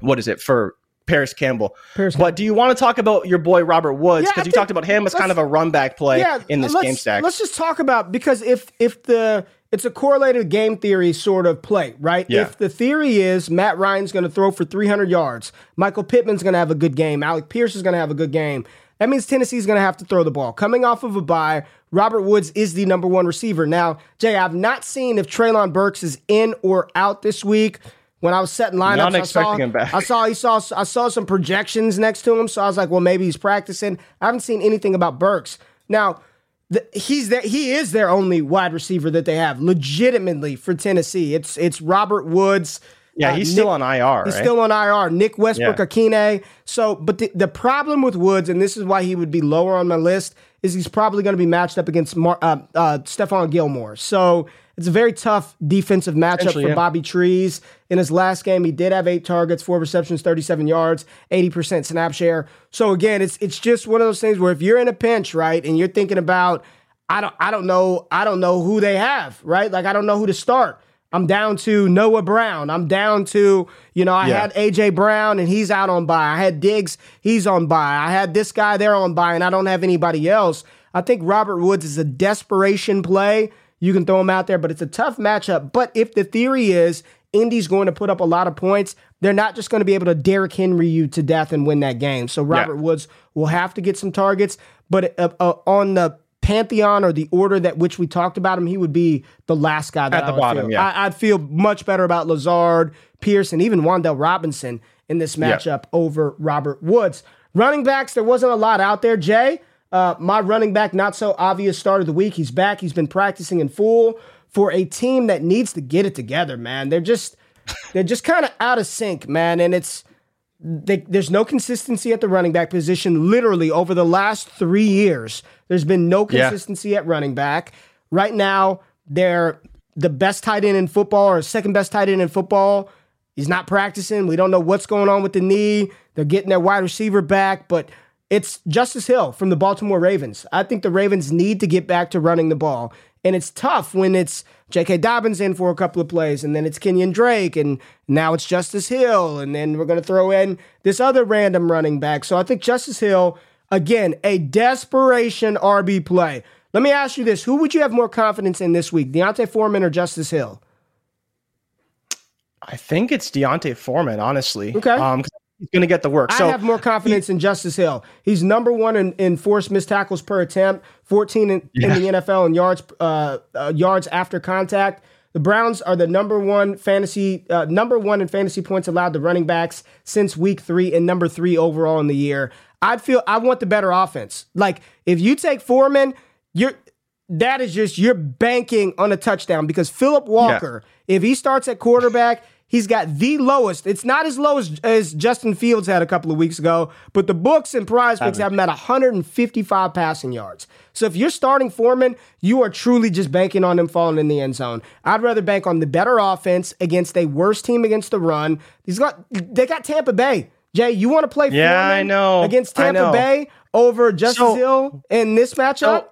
what is it for Parris Campbell. Parris but do you want to talk about your boy Robert Woods because yeah, you talked about him as kind of a run back play yeah, in this game stack? Let's just talk about because if if the it's a correlated game theory sort of play, right? Yeah. If the theory is Matt Ryan's going to throw for 300 yards, Michael Pittman's going to have a good game, Alec Pierce is going to have a good game, that means Tennessee's going to have to throw the ball. Coming off of a bye, Robert Woods is the number one receiver. Now, Jay, I've not seen if Treylon Burks is in or out this week. When I was setting lineups, Not I him back. I saw he saw I saw some projections next to him, so I was like, well, maybe he's practicing. I haven't seen anything about Burks. Now, the, he's there. He is their only wide receiver that they have, legitimately for Tennessee. It's it's Robert Woods. Yeah, he's uh, still on IR. He's right? still on IR. Nick Westbrook yeah. Ikhine. So, but the, the problem with Woods, and this is why he would be lower on my list, is he's probably going to be matched up against Mar- uh, uh, Stephon Gilmore. So it's a very tough defensive matchup for yeah. Bobby Trees. In his last game, he did have eight targets, four receptions, 37 yards, 80% snap share. So again, it's it's just one of those things where if you're in a pinch, right, and you're thinking about, I don't I don't know, I don't know who they have, right? Like I don't know who to start. I'm down to Noah Brown. I'm down to, you know, I yeah. had AJ Brown and he's out on bye. I had Diggs, he's on bye. I had this guy there on bye and I don't have anybody else. I think Robert Woods is a desperation play. You can throw him out there, but it's a tough matchup. But if the theory is Indy's going to put up a lot of points, they're not just going to be able to Derrick Henry you to death and win that game. So Robert yeah. Woods will have to get some targets. But uh, uh, on the pantheon or the order that which we talked about him, he would be the last guy that at the bottom. Feel. Yeah, I, would feel much better about Lazard, Pearson, even Wan'Dale Robinson in this matchup yeah. over Robert Woods. Running backs, there wasn't a lot out there. Jay, uh, my running back, not so obvious start of the week. He's back. He's been practicing in full for a team that needs to get it together. Man, they're just they're just kind of out of sync, man, and it's. They, there's no consistency at the running back position. Literally, over the last three years, there's been no consistency yeah. at running back. Right now, they're the best tight end in football or second best tight end in football. He's not practicing. We don't know what's going on with the knee. They're getting their wide receiver back, but it's Justice Hill from the Baltimore Ravens. I think the Ravens need to get back to running the ball. And it's tough when it's J.K. Dobbins in for a couple of plays, and then it's Kenyon Drake, and now it's Justice Hill, and then we're going to throw in this other random running back. So I think Justice Hill Again, a desperation RB play. Let me ask you this who would you have more confidence in this week, D'Onta Foreman or Justice Hill? I think it's D'Onta Foreman, honestly. Okay. Um, he's going to get the work. I have more confidence he, in Justice Hill. He's number one in, in forced missed tackles per attempt, 14 in, yeah. in the NFL in yards uh, uh, yards after contact. The Browns are the number one fantasy uh, number one in fantasy points allowed to running backs since week three and number three overall in the year. I'd feel I want the better offense. Like if you take Foreman, you're that is just you're banking on a touchdown because Phillip Walker, yeah. if he starts at quarterback, he's got the lowest. It's not as low as, as Justin Fields had a couple of weeks ago, but the books and PrizePicks have him at 155 passing yards. So if you're starting Foreman, you are truly just banking on him falling in the end zone. I'd rather bank on the better offense against a worse team against the run. He's got they got Tampa Bay. Jay, you want to play yeah, Foreman I know. against Tampa Bay over Justice so, Hill in this matchup? So,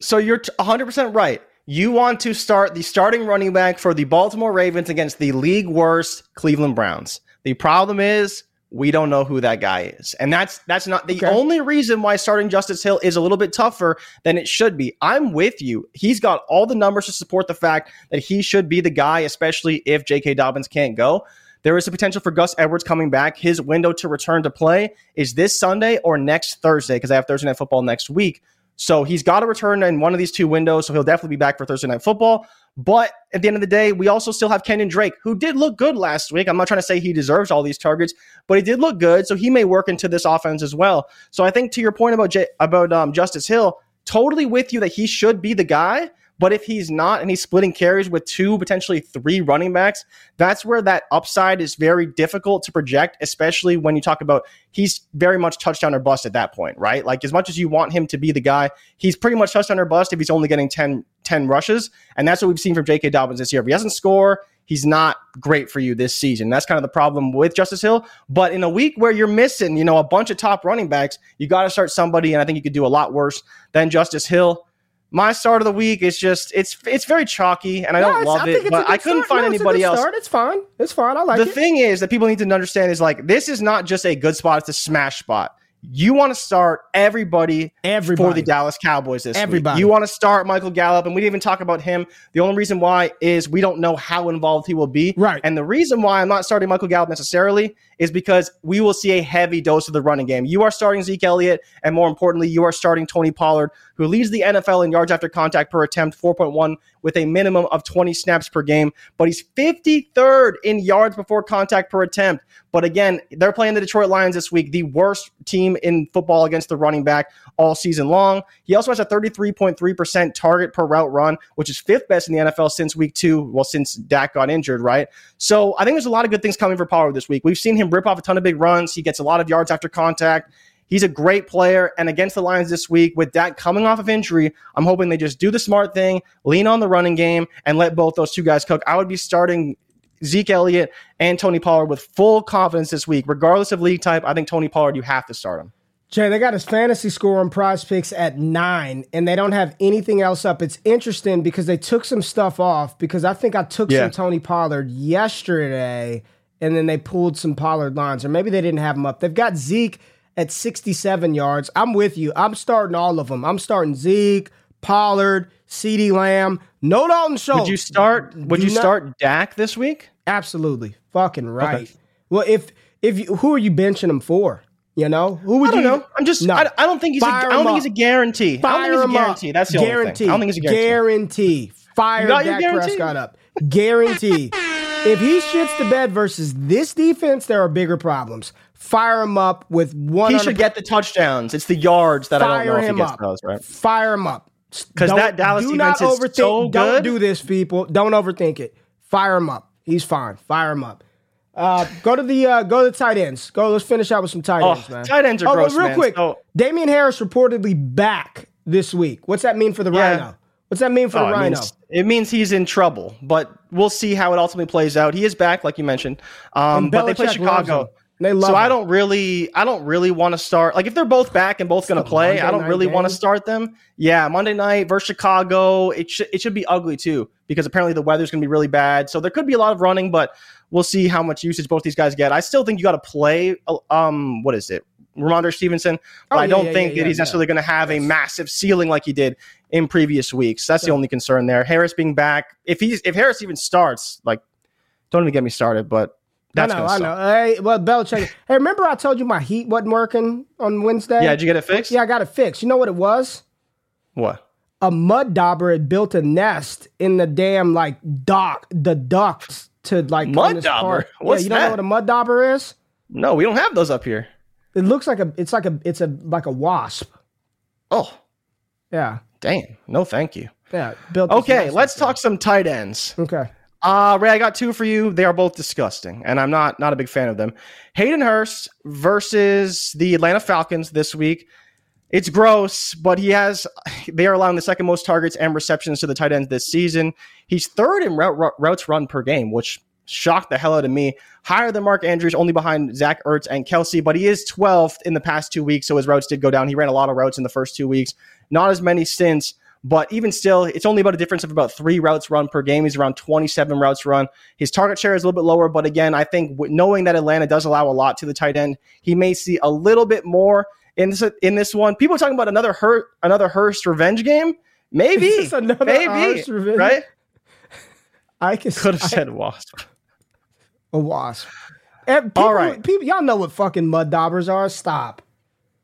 so you're 100% right. You want to start the starting running back for the Baltimore Ravens against the league worst Cleveland Browns. The problem is we don't know who that guy is. And that's that's not the Okay. only reason why starting Justice Hill is a little bit tougher than it should be. I'm with you. He's got all the numbers to support the fact that he should be the guy, especially if J.K. Dobbins can't go. There is a potential for Gus Edwards coming back. His window to return to play is this Sunday or next Thursday because I have Thursday night football next week. So he's got to return in one of these two windows. So he'll definitely be back for Thursday night football. But at the end of the day, we also still have Kenyon Drake, who did look good last week. I'm not trying to say he deserves all these targets, but he did look good. So he may work into this offense as well. So I think to your point about J- about um, Justice Hill, totally with you that he should be the guy. But if he's not and he's splitting carries with two, potentially three running backs, that's where that upside is very difficult to project, especially when you talk about he's very much touchdown or bust at that point, right? Like as much as you want him to be the guy, he's pretty much touchdown or bust if he's only getting 10, 10 rushes. And that's what we've seen from J.K. Dobbins this year. If he doesn't score, he's not great for you this season. That's kind of the problem with Justice Hill. But in a week where you're missing, you know, a bunch of top running backs, you got to start somebody, and I think you could do a lot worse than Justice Hill. My start of the week is just it's it's very chalky, and I No, don't love think it, but I couldn't start. find No, anybody else. Start. It's fine. It's fine. I like the it. thing is that people need to understand is like this is not just a good spot; it's a smash spot. You want to start everybody, Everybody. for the Dallas Cowboys this Everybody. week. You want to start Michael Gallup, and we didn't even talk about him. The only reason why is we don't know how involved he will be. Right. And the reason why I'm not starting Michael Gallup necessarily is because we will see a heavy dose of the running game. You are starting Zeke Elliott, and more importantly, you are starting Tony Pollard, who leads the NFL in yards after contact per attempt, 4.1, with a minimum of 20 snaps per game. But he's 53rd in yards before contact per attempt. But again, they're playing the Detroit Lions this week, the worst team in football against the running back all season long. He also has a 33.3% target per route run, which is fifth best in the NFL since week two. Well, since Dak got injured, right? So I think there's a lot of good things coming for Pollard this week. We've seen him rip off a ton of big runs. He gets a lot of yards after contact. He's a great player. And against the Lions this week, with Dak coming off of injury, I'm hoping they just do the smart thing, lean on the running game, and let both those two guys cook. I would be starting Zeke Elliott and Tony Pollard with full confidence this week, regardless of league type. I think Tony Pollard, you have to start him. Jay, they got his fantasy score on PrizePicks at nine, and they don't have anything else up. It's interesting because they took some stuff off because I think I took Yeah. some Tony Pollard yesterday, and then they pulled some Pollard lines, or maybe they didn't have them up. They've got Zeke at 67 yards. I'm with you. I'm starting all of them. I'm starting Zeke, Pollard, CeeDee Lamb, no Dalton Schultz. Would you start? Would Do you not- start Dak this week? Absolutely, fucking right. Well, if if you, who are you benching him for? You know, who would I don't you? know. I'm just. No. I, I don't think he's. A, I don't think he's a guarantee. I don't Fire think he's a him up. guarantee. That's the only guarantee. thing. I don't think he's a guarantee. Guarantee. Fire You got Dak guarantee? Prescott up. Guarantee. if he shits the bed versus this defense, there are bigger problems. Fire him up with one. He should get the touchdowns. It's the yards that I don't know if he gets up. those right. Fire him up. 'Cause Don't- that Dallas do not defense is overthink. so Don't do this, people. Don't overthink it. Fire him up. He's fine. Fire him up. Uh, go to the uh, go to the tight ends. Go. Let's finish out with some tight Oh, ends, man. tight ends are oh, gross, real man. quick, So- Damien Harris reportedly back this week. What's that mean for the Yeah. Rhino? What's that mean for Oh, the it, Rhino? means, it means he's in trouble, but we'll see how it ultimately plays out. He is back, like you mentioned, um, but they play Chicago. They love so I don't really, I don't really want to start. Like if they're both back and both going to play, Monday I don't really want to start them. Yeah, Monday night versus Chicago, it should it should be ugly too because apparently the weather's going to be really bad. So there could be a lot of running, but we'll see how much usage both these guys get. I still think you got to play. uh, Um, what is it? Rhamondre Stevenson, but Oh, I don't yeah, think yeah, that he's necessarily going to have a massive ceiling like he did in previous weeks. That's the only concern there. Harris being back, if he's if Harris even starts, like, don't even get me started. But that's I know, I know. Hey, well, Belichick. hey, remember I told you my heat wasn't working on Wednesday? Yeah, did you get it fixed? Yeah, I got it fixed. You know what it was? What? A mud dauber had built a nest in the damn like dock, the ducts to like Mud dauber? What's yeah, you don't know what a mud dauber is? No, we don't have those up here. It looks like a. It's like a. It's a like a wasp. Oh, Yeah, damn. No, thank you. yeah. Built. Okay, let's talk some tight ends. Okay. Uh, Ray, I got two for you. They are both disgusting, and I'm not not a big fan of them. Hayden Hurst versus the Atlanta Falcons this week. It's gross, but he has. They are allowing the second most targets and receptions to the tight ends this season. He's third in route- routes run per game, which shocked the hell out of me. Higher than Mark Andrews, only behind Zach Ertz and Kelce, but he is 12th in the past two weeks, so his routes did go down. He ran a lot of routes in the first two weeks, not as many since. But even still, it's only about a difference of about three routes run per game. He's around 27 routes run. His target share is a little bit lower, but again, I think knowing that Atlanta does allow a lot to the tight end, he may see a little bit more in this in this one. People are talking about another Hurt, another Hurst revenge game. Maybe, maybe, right? I could have said wasp. A wasp. People, All right, people, y'all know what fucking mud daubers are. Stop.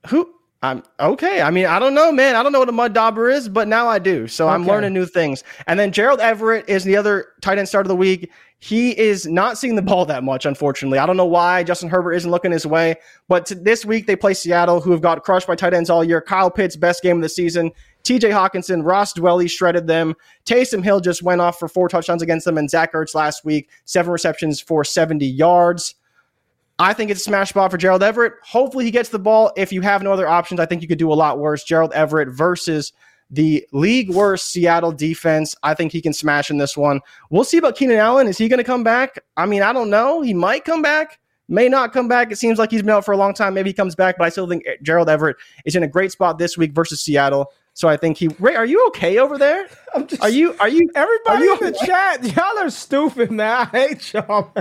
Who? I'm okay. I mean, I don't know, man. I don't know what a mud dauber is, but now I do. So okay. I'm learning new things. And then Gerald Everett is the other tight end start of the week. He is not seeing the ball that much, unfortunately. I don't know why Justin Herbert isn't looking his way. But this week they play Seattle, who have got crushed by tight ends all year. Kyle Pitts, best game of the season. TJ Hockenson, Ross Dwelley shredded them. Taysom Hill just went off for four touchdowns against them. And Zach Ertz last week, seven receptions for 70 yards. I think it's a smash spot for Gerald Everett. Hopefully, he gets the ball. If you have no other options, I think you could do a lot worse. Gerald Everett versus the league worst Seattle defense. I think he can smash in this one. We'll see about Keenan Allen. Is he going to come back? I mean, I don't know. He might come back, may not come back. It seems like he's been out for a long time. Maybe he comes back, but I still think Gerald Everett is in a great spot this week versus Seattle. So I think he. Ray, are you okay over there? I'm just. Are you? Are you? Everybody are you in the chat, y'all are stupid, man. I hate y'all.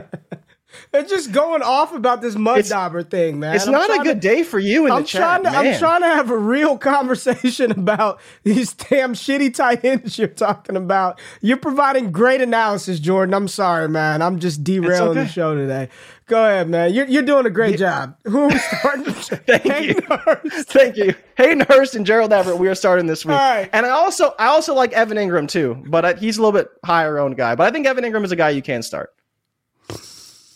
They're just going off about this mud it's, dauber thing, man. It's I'm not a good to, day for you in I'm the chat. To, I'm trying to have a real conversation about these damn shitty tight ends you're talking about. You're providing great analysis, Jordan. I'm sorry, man. I'm just derailing okay. the show today. Go ahead, man. You're, you're doing a great yeah. job. Who are we starting? Thank Hayden you. Hurst. Thank you. Hayden Hurst and Gerald Everett. We are starting this week. And I also I also like Evan Engram too, but I, he's a little bit higher owned guy. But I think Evan Engram is a guy you can start.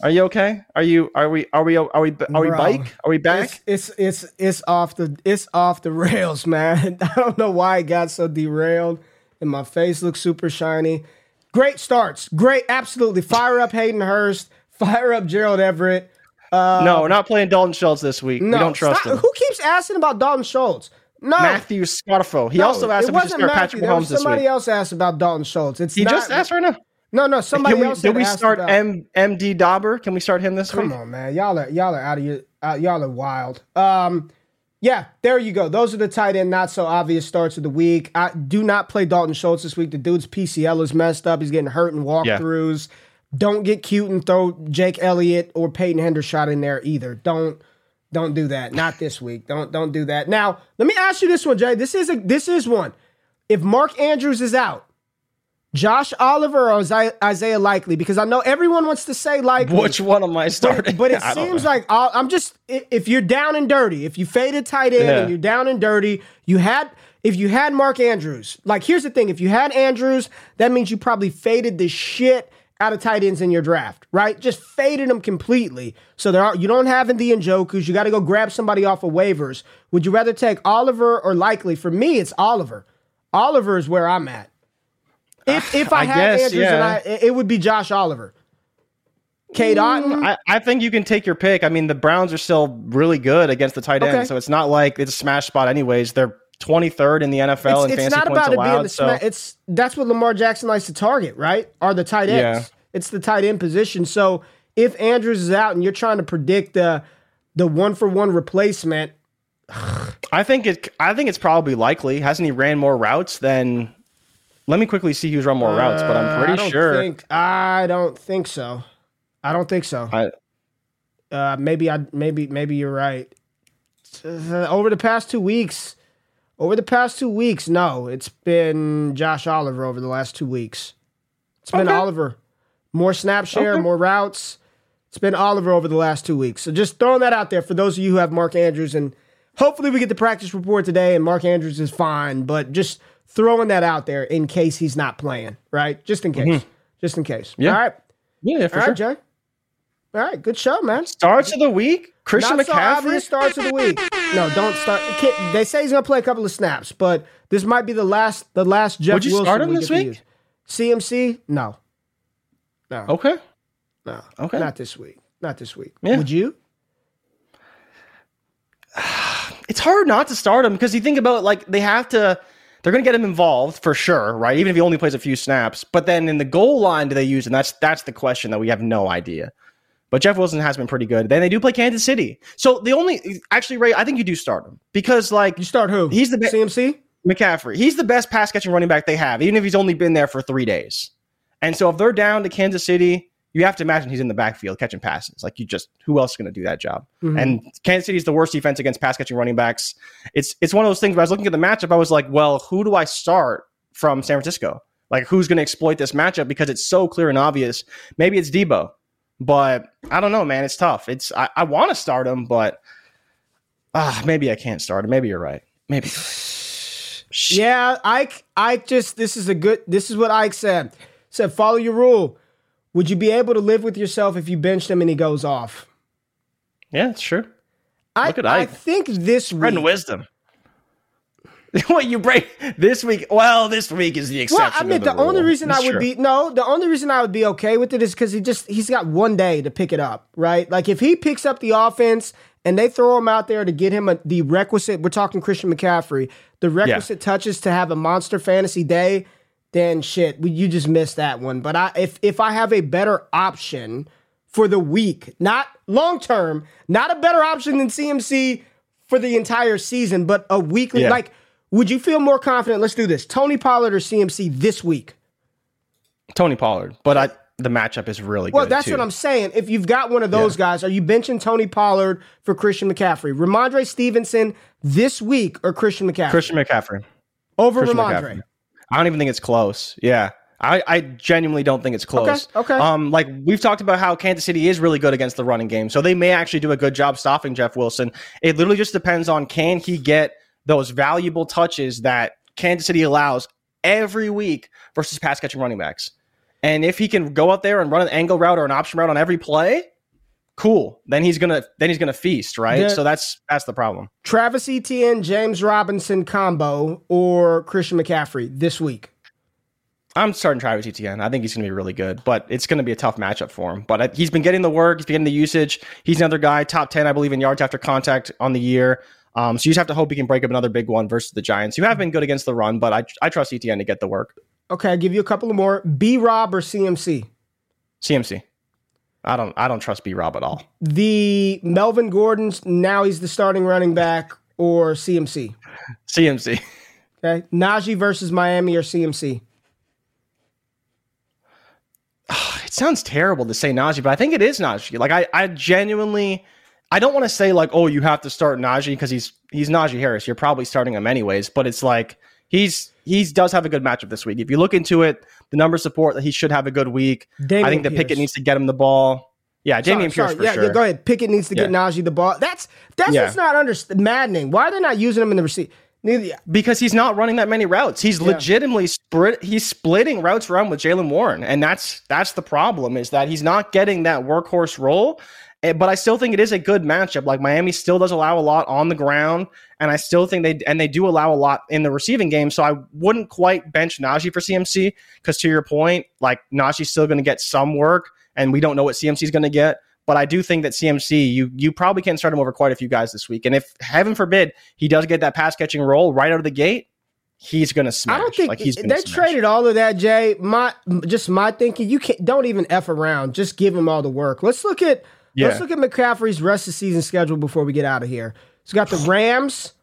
Are you okay? Are you? Are we? Are we? Are we? Are we? bike? Are we back? It's, it's it's it's off the it's off the rails, man. I don't know why it got so derailed, and my face looks super shiny. Great starts, great, absolutely. Fire up Hayden Hurst. Fire up Gerald Everett. Uh, no, we're not playing Dalton Schultz this week. No, we don't trust stop, him. Who keeps asking about Dalton Schultz? No, Matthew Scarfo. He no, also asked if we should start Patrick Mahomes this week. Somebody else asked about Dalton Schultz. It's he not, just asked right now. No, no. Somebody Can we, else. Did we start M, MD Dauber? Can we start him this Come week? Come on, man. Y'all are y'all are out of your uh, y'all are wild. Um, yeah, there you go. Those are the tight end, not so obvious starts of the week. I do not play Dalton Schultz this week. The dude's PCL is messed up. He's getting hurt in walkthroughs. Yeah. Don't get cute and throw Jake Elliott or Peyton Hendershot in there either. Don't don't do that. Not this week. Don't don't do that. Now, let me ask you this one, Jay. This is a this is one. If Mark Andrews is out, Josh Oliver or Isaiah Likely? Because I know everyone wants to say Likely. Which one am I starting? But, but it seems like I'm just if you're down and dirty, if you faded tight end yeah. and you're down and dirty, you had if you had Mark Andrews. Like here's the thing: if you had Andrews, that means you probably faded the shit out of tight ends in your draft, right? Just faded them completely. So there are you don't have the Njokus. You got to go grab somebody off of waivers. Would you rather take Oliver or Likely? For me, it's Oliver. Oliver is where I'm at. If if I, I had guess, Andrews yeah. and I, it would be Josh Oliver. Cade mm, Otton. I, I, think you can take your pick. I mean, the Browns are still really good against the tight end, okay. so it's not like it's a smash spot. Anyways, they're 23rd in the NFL it's, in it's fantasy not about allowed, it being the so. It's that's what Lamar Jackson likes to target, right? Are the tight ends? Yeah. It's the tight end position. So if Andrews is out and you're trying to predict the the one for one replacement, I think it. I think it's probably likely. Hasn't he ran more routes than let me quickly see who's run more routes, but I'm pretty uh, I sure. Think, I don't think so. I don't think so. I, uh, maybe I maybe maybe you're right. Uh, over the past two weeks, over the past two weeks, no, it's been Josh Oliver over the last two weeks. It's been okay. Oliver. More snap share, okay. more routes. It's been Oliver over the last two weeks. So just throwing that out there for those of you who have Mark Andrews, and hopefully we get the practice report today, and Mark Andrews is fine. But just throwing that out there in case he's not playing, right? Just in case. Mm-hmm. Just in case. Yeah. All right. Yeah, for All right, sure. Jay. All right, good show, man. Starts of the week, Christian Not McCaffrey. So starts of the week. No, don't start. They say he's gonna play a couple of snaps, but this might be the last, the last Jeff Would you Wilson start him this week? CMC, no, no. Okay, no. Okay, not this week. Not this week. Yeah. Would you? It's hard not to start him because you think about like they have to they're going to get him involved for sure, right? Even if he only plays a few snaps. But then in the goal line, do they use him? That's that's the question that we have no idea. But Jeff Wilson has been pretty good. Then they do play Kansas City. So the only actually, Ray, I think you do start him because like you start who? He's the best CMC. McCaffrey. He's the best pass catching running back they have, even if he's only been there for three days. And so if they're down to Kansas City, you have to imagine he's in the backfield catching passes. Like you just, who else is going to do that job? Mhm. And Kansas City is the worst defense against pass catching running backs. It's it's one of those things. When I was looking at the matchup, I was like, well, who do I start from San Francisco? Like who's going to exploit this matchup because it's so clear and obvious. Maybe it's Deebo, but I don't know, man. It's tough. It's I, I want to start him, but ah, maybe I can't start him. Maybe you're right. Maybe. Yeah, Ike. Ike just this is a good. This is what Ike said. Said follow your rule. Would you be able to live with yourself if you benched him and he goes off? Yeah, true. I, Look at I think this Spreading week. wisdom. what you break this week? Well, this week is the exception. Well, I mean, the, the, only reason It's I would true. be no, the only reason I would be okay with it is because he just he's got one day to pick it up, right? Like if he picks up the offense and they throw him out there to get him a, the requisite, we're talking Christian McCaffrey, the requisite touches to have a monster fantasy day, then shit, you just missed that one. But I if if I have a better option for the week, not long term, not a better option than CMC for the entire season, but a weekly Yeah. like. Would you feel more confident? Let's do this. Tony Pollard or CMC this week? Tony Pollard, but I the matchup is really Well, good. that's too. what I'm saying. If you've got one of those guys, are you benching Tony Pollard for Christian McCaffrey? Rhamondre Stevenson this week or Christian McCaffrey? Christian McCaffrey. Over Christian Rhamondre. McCaffrey. I don't even think it's close. Yeah. I, I genuinely don't think it's close. Okay, okay. Um, like we've talked about how Kansas City is really good against the running game, so they may actually do a good job stopping Jeff Wilson. It literally just depends on can he get those valuable touches that Kansas City allows every week versus pass catching running backs. And if he can go out there and run an angle route or an option route on every play, cool. Then he's gonna then he's gonna feast, right? Yeah. So that's that's the problem. Travis Etienne, James Robinson combo or Christian McCaffrey this week? I'm starting Travis Etienne. I think he's going to be really good, but it's going to be a tough matchup for him. But I- he's been getting the work. He's been getting the usage. He's another guy, top 10, I believe, in yards after contact on the year. Um, so you just have to hope he can break up another big one versus the Giants, who have been good against the run, but I, I trust Etienne to get the work. Okay, I'll give you a couple of more. B Rob or CMC? CMC. I don't I don't trust B Rob at all. The Melvin Gordon's now he's the starting running back or CMC? CMC. Okay. Najee versus Miami or CMC? It sounds terrible to say Najee, but I think it is Najee. Like I, I genuinely I don't want to say like, oh, you have to start Najee because he's he's Najee Harris. You're probably starting him anyways, but it's like he's he's does have a good matchup this week. If you look into it, the numbers support that he should have a good week. Dameon I think that Pierce. Pickett needs to get him the ball. Yeah, Dameon Sorry, Pierce sorry. for yeah, sure. yeah, go ahead. Pickett needs to get Yeah. Najee the ball. That's that's Yeah. what's not under maddening. Why are they not using him in the receipt? Neither, because he's not running that many routes. He's legitimately split. He's splitting routes around with Jaylen Warren, and that's that's the problem. Is that he's not getting that workhorse role. Eh, But I still think it is a good matchup. Like Miami still does allow a lot on the ground, and I still think they and they do allow a lot in the receiving game. So I wouldn't quite bench Najee for CMC because to your point, like Najee's still going to get some work, and we don't know what CMC is going to get. But I do think that CMC, you you probably can start him over quite a few guys this week. And if heaven forbid he does get that pass catching role right out of the gate, he's gonna smash. I don't think like he's they smash. traded all of that, Jay. My just my thinking, you can't don't even f around. Just give him all the work. Let's look at let's look at McCaffrey's rest of the season schedule before we get out of here. He's got the Rams,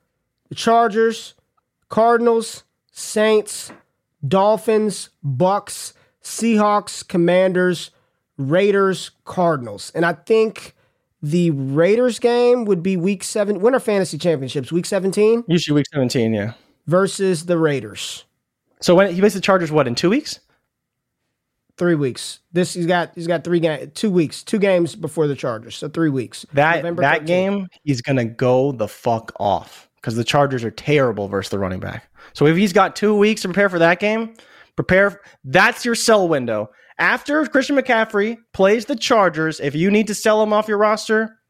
the Chargers, Cardinals, Saints, Dolphins, Bucs, Seahawks, Commanders, Raiders, Cardinals, and I think. The Raiders game would be week seven. Winter Fantasy Championships, week 17 Usually week seventeen, yeah. versus the Raiders. So when he plays the Chargers, what in two weeks? Three weeks. This he's got he's got three game two weeks, two games before the Chargers. So three weeks. That November that 13th. game, he's gonna go the fuck off because the Chargers are terrible versus the running back. So if he's got two weeks to prepare for that game, prepare. That's your sell window. After Christian McCaffrey plays the Chargers, if you need to sell him off your roster,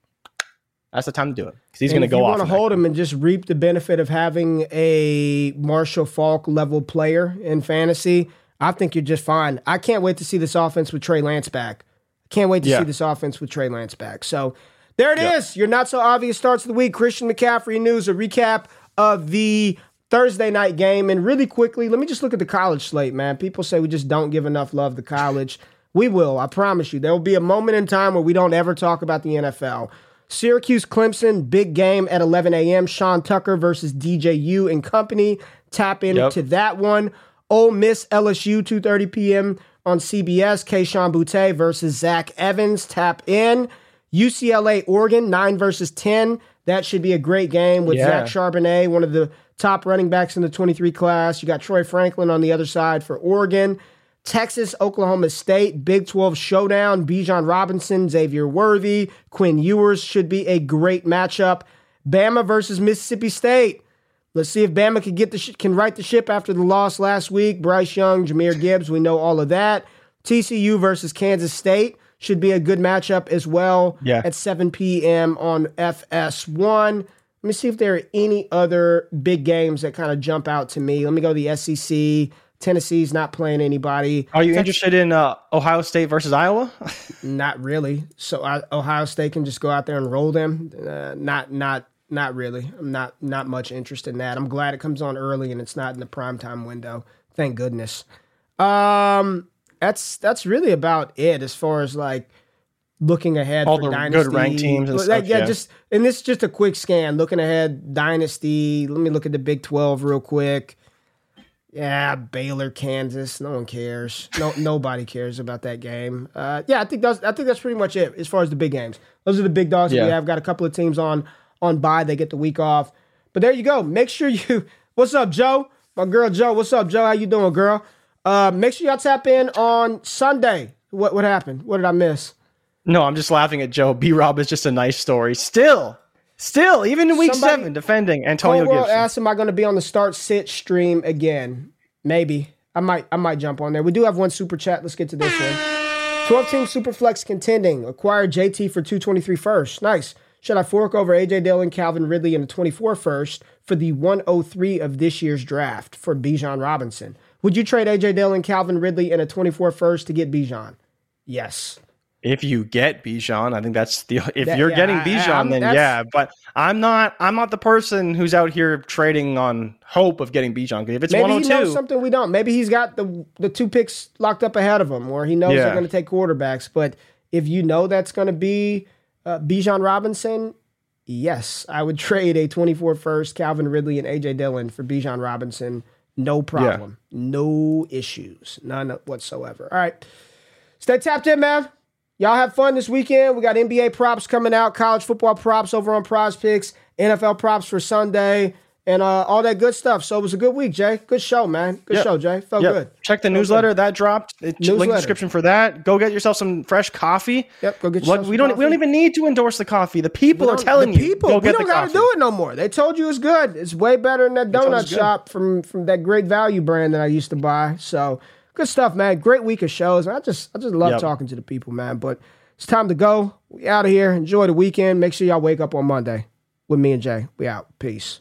that's the time to do it because he's gonna if go you want to hold him and just reap the benefit of having a Marshall Faulk level player in fantasy, I think you're just fine. I can't wait to see this offense with Trey Lance back. Can't wait to Yeah. see this offense with Trey Lance back. So there it is. Your not so obvious starts of the week. Christian McCaffrey news, a recap of the Thursday night game. And really quickly, let me just look at the college slate, man. People say we just don't give enough love to college. We will, I promise you. There will be a moment in time where we don't ever talk about the NFL. Syracuse Clemson, big game at 11 a.m. Sean Tucker versus DJU and company. Tap into yep. that one. Ole Miss LSU 2:30 p.m. on CBS. Kayshon Boutte versus Zach Evans. Tap in. UCLA Oregon nine versus ten. That should be a great game with yeah. Zach Charbonnet, one of the top running backs in the 23 class. You got Troy Franklin on the other side for Oregon. Texas, Oklahoma State, Big 12 showdown. Bijan Robinson, Xavier Worthy, Quinn Ewers should be a great matchup. Bama versus Mississippi State. Let's see if Bama can get the sh- can right the ship after the loss last week. Bryce Young, Jahmyr Gibbs, we know all of that. TCU versus Kansas State should be a good matchup as well. Yeah. At 7 p.m. on FS1. Let me see if there are any other big games that kind of jump out to me. Let me go to the SEC. Tennessee's not playing anybody. Are you interested in uh, Ohio State versus Iowa? not really. So uh, Ohio State can just go out there and roll them. Uh, not not not really. I'm not not much interested in that. I'm glad it comes on early and it's not in the prime time window. Thank goodness. Um, that's that's really about it as far as like looking ahead all the dynasty. good ranked teams and like, stuff, yeah, yeah, just and this is just a quick scan looking ahead dynasty. Let me look at the Big Twelve real quick. Yeah, Baylor, Kansas. No one cares. No, nobody cares about that game. Uh, yeah, I think that's I think that's pretty much it as far as the big games. Those are the big dogs yeah. we have. Got a couple of teams on on bye. They get the week off. But there you go. Make sure you. What's up, Joe? My girl, Joe. What's up, Joe? How you doing, girl? Uh, make sure y'all tap in on Sunday. What what happened? What did I miss? No, I'm just laughing at Joe. B Rob is just a nice story. Still, Still, even in week Somebody, seven, defending Antonio Gibson. asked, "Am I going to be on the start sit stream again?" Maybe. I might. I might jump on there. We do have one super chat. Let's get to this one. 12 team Superflex contending. Acquired JT for 223 first. Nice. Should I fork over AJ Dillon, Calvin Ridley, and a 24 first for the 103 of this year's draft for Bijan Robinson? Would you trade AJ Dillon, Calvin Ridley, and a 24 first to get Bijan? Yes if you get Bijan, I think that's the if that, you're yeah, getting Bijan, then yeah. But I'm not I'm not the person who's out here trading on hope of getting Bijan. If it's maybe 102, he knows oh something we don't. Maybe he's got the the two picks locked up ahead of him, or he knows yeah. they're going to take quarterbacks. But if you know that's going to be uh, Bijan Robinson, yes, I would trade a 24 first Calvin Ridley and AJ Dillon for Bijan Robinson. No problem, yeah. no issues, none whatsoever. All right, stay tapped in, man. Y'all have fun this weekend. We got NBA props coming out, college football props over on PrizePicks, NFL props for Sunday, and uh, all that good stuff. So it was a good week, Jay. Good show, man. Good yep. show, Jay. Felt yep. good. Check the Felt newsletter good. that dropped. It, link description for that. Go get yourself some fresh coffee. Yep, go get yourself. we don't. Coffee. We don't even need to endorse the coffee. The people are telling the people, you. People. we don't got to do it no more. They told you it's good. It's way better than that donut shop from from that Great Value brand that I used to buy. So good stuff, man. Great week of shows. I just I just love yep. talking to the people, man. But it's time to go. We out of here. Enjoy the weekend. Make sure y'all wake up on Monday with me and Jay. We out. Peace.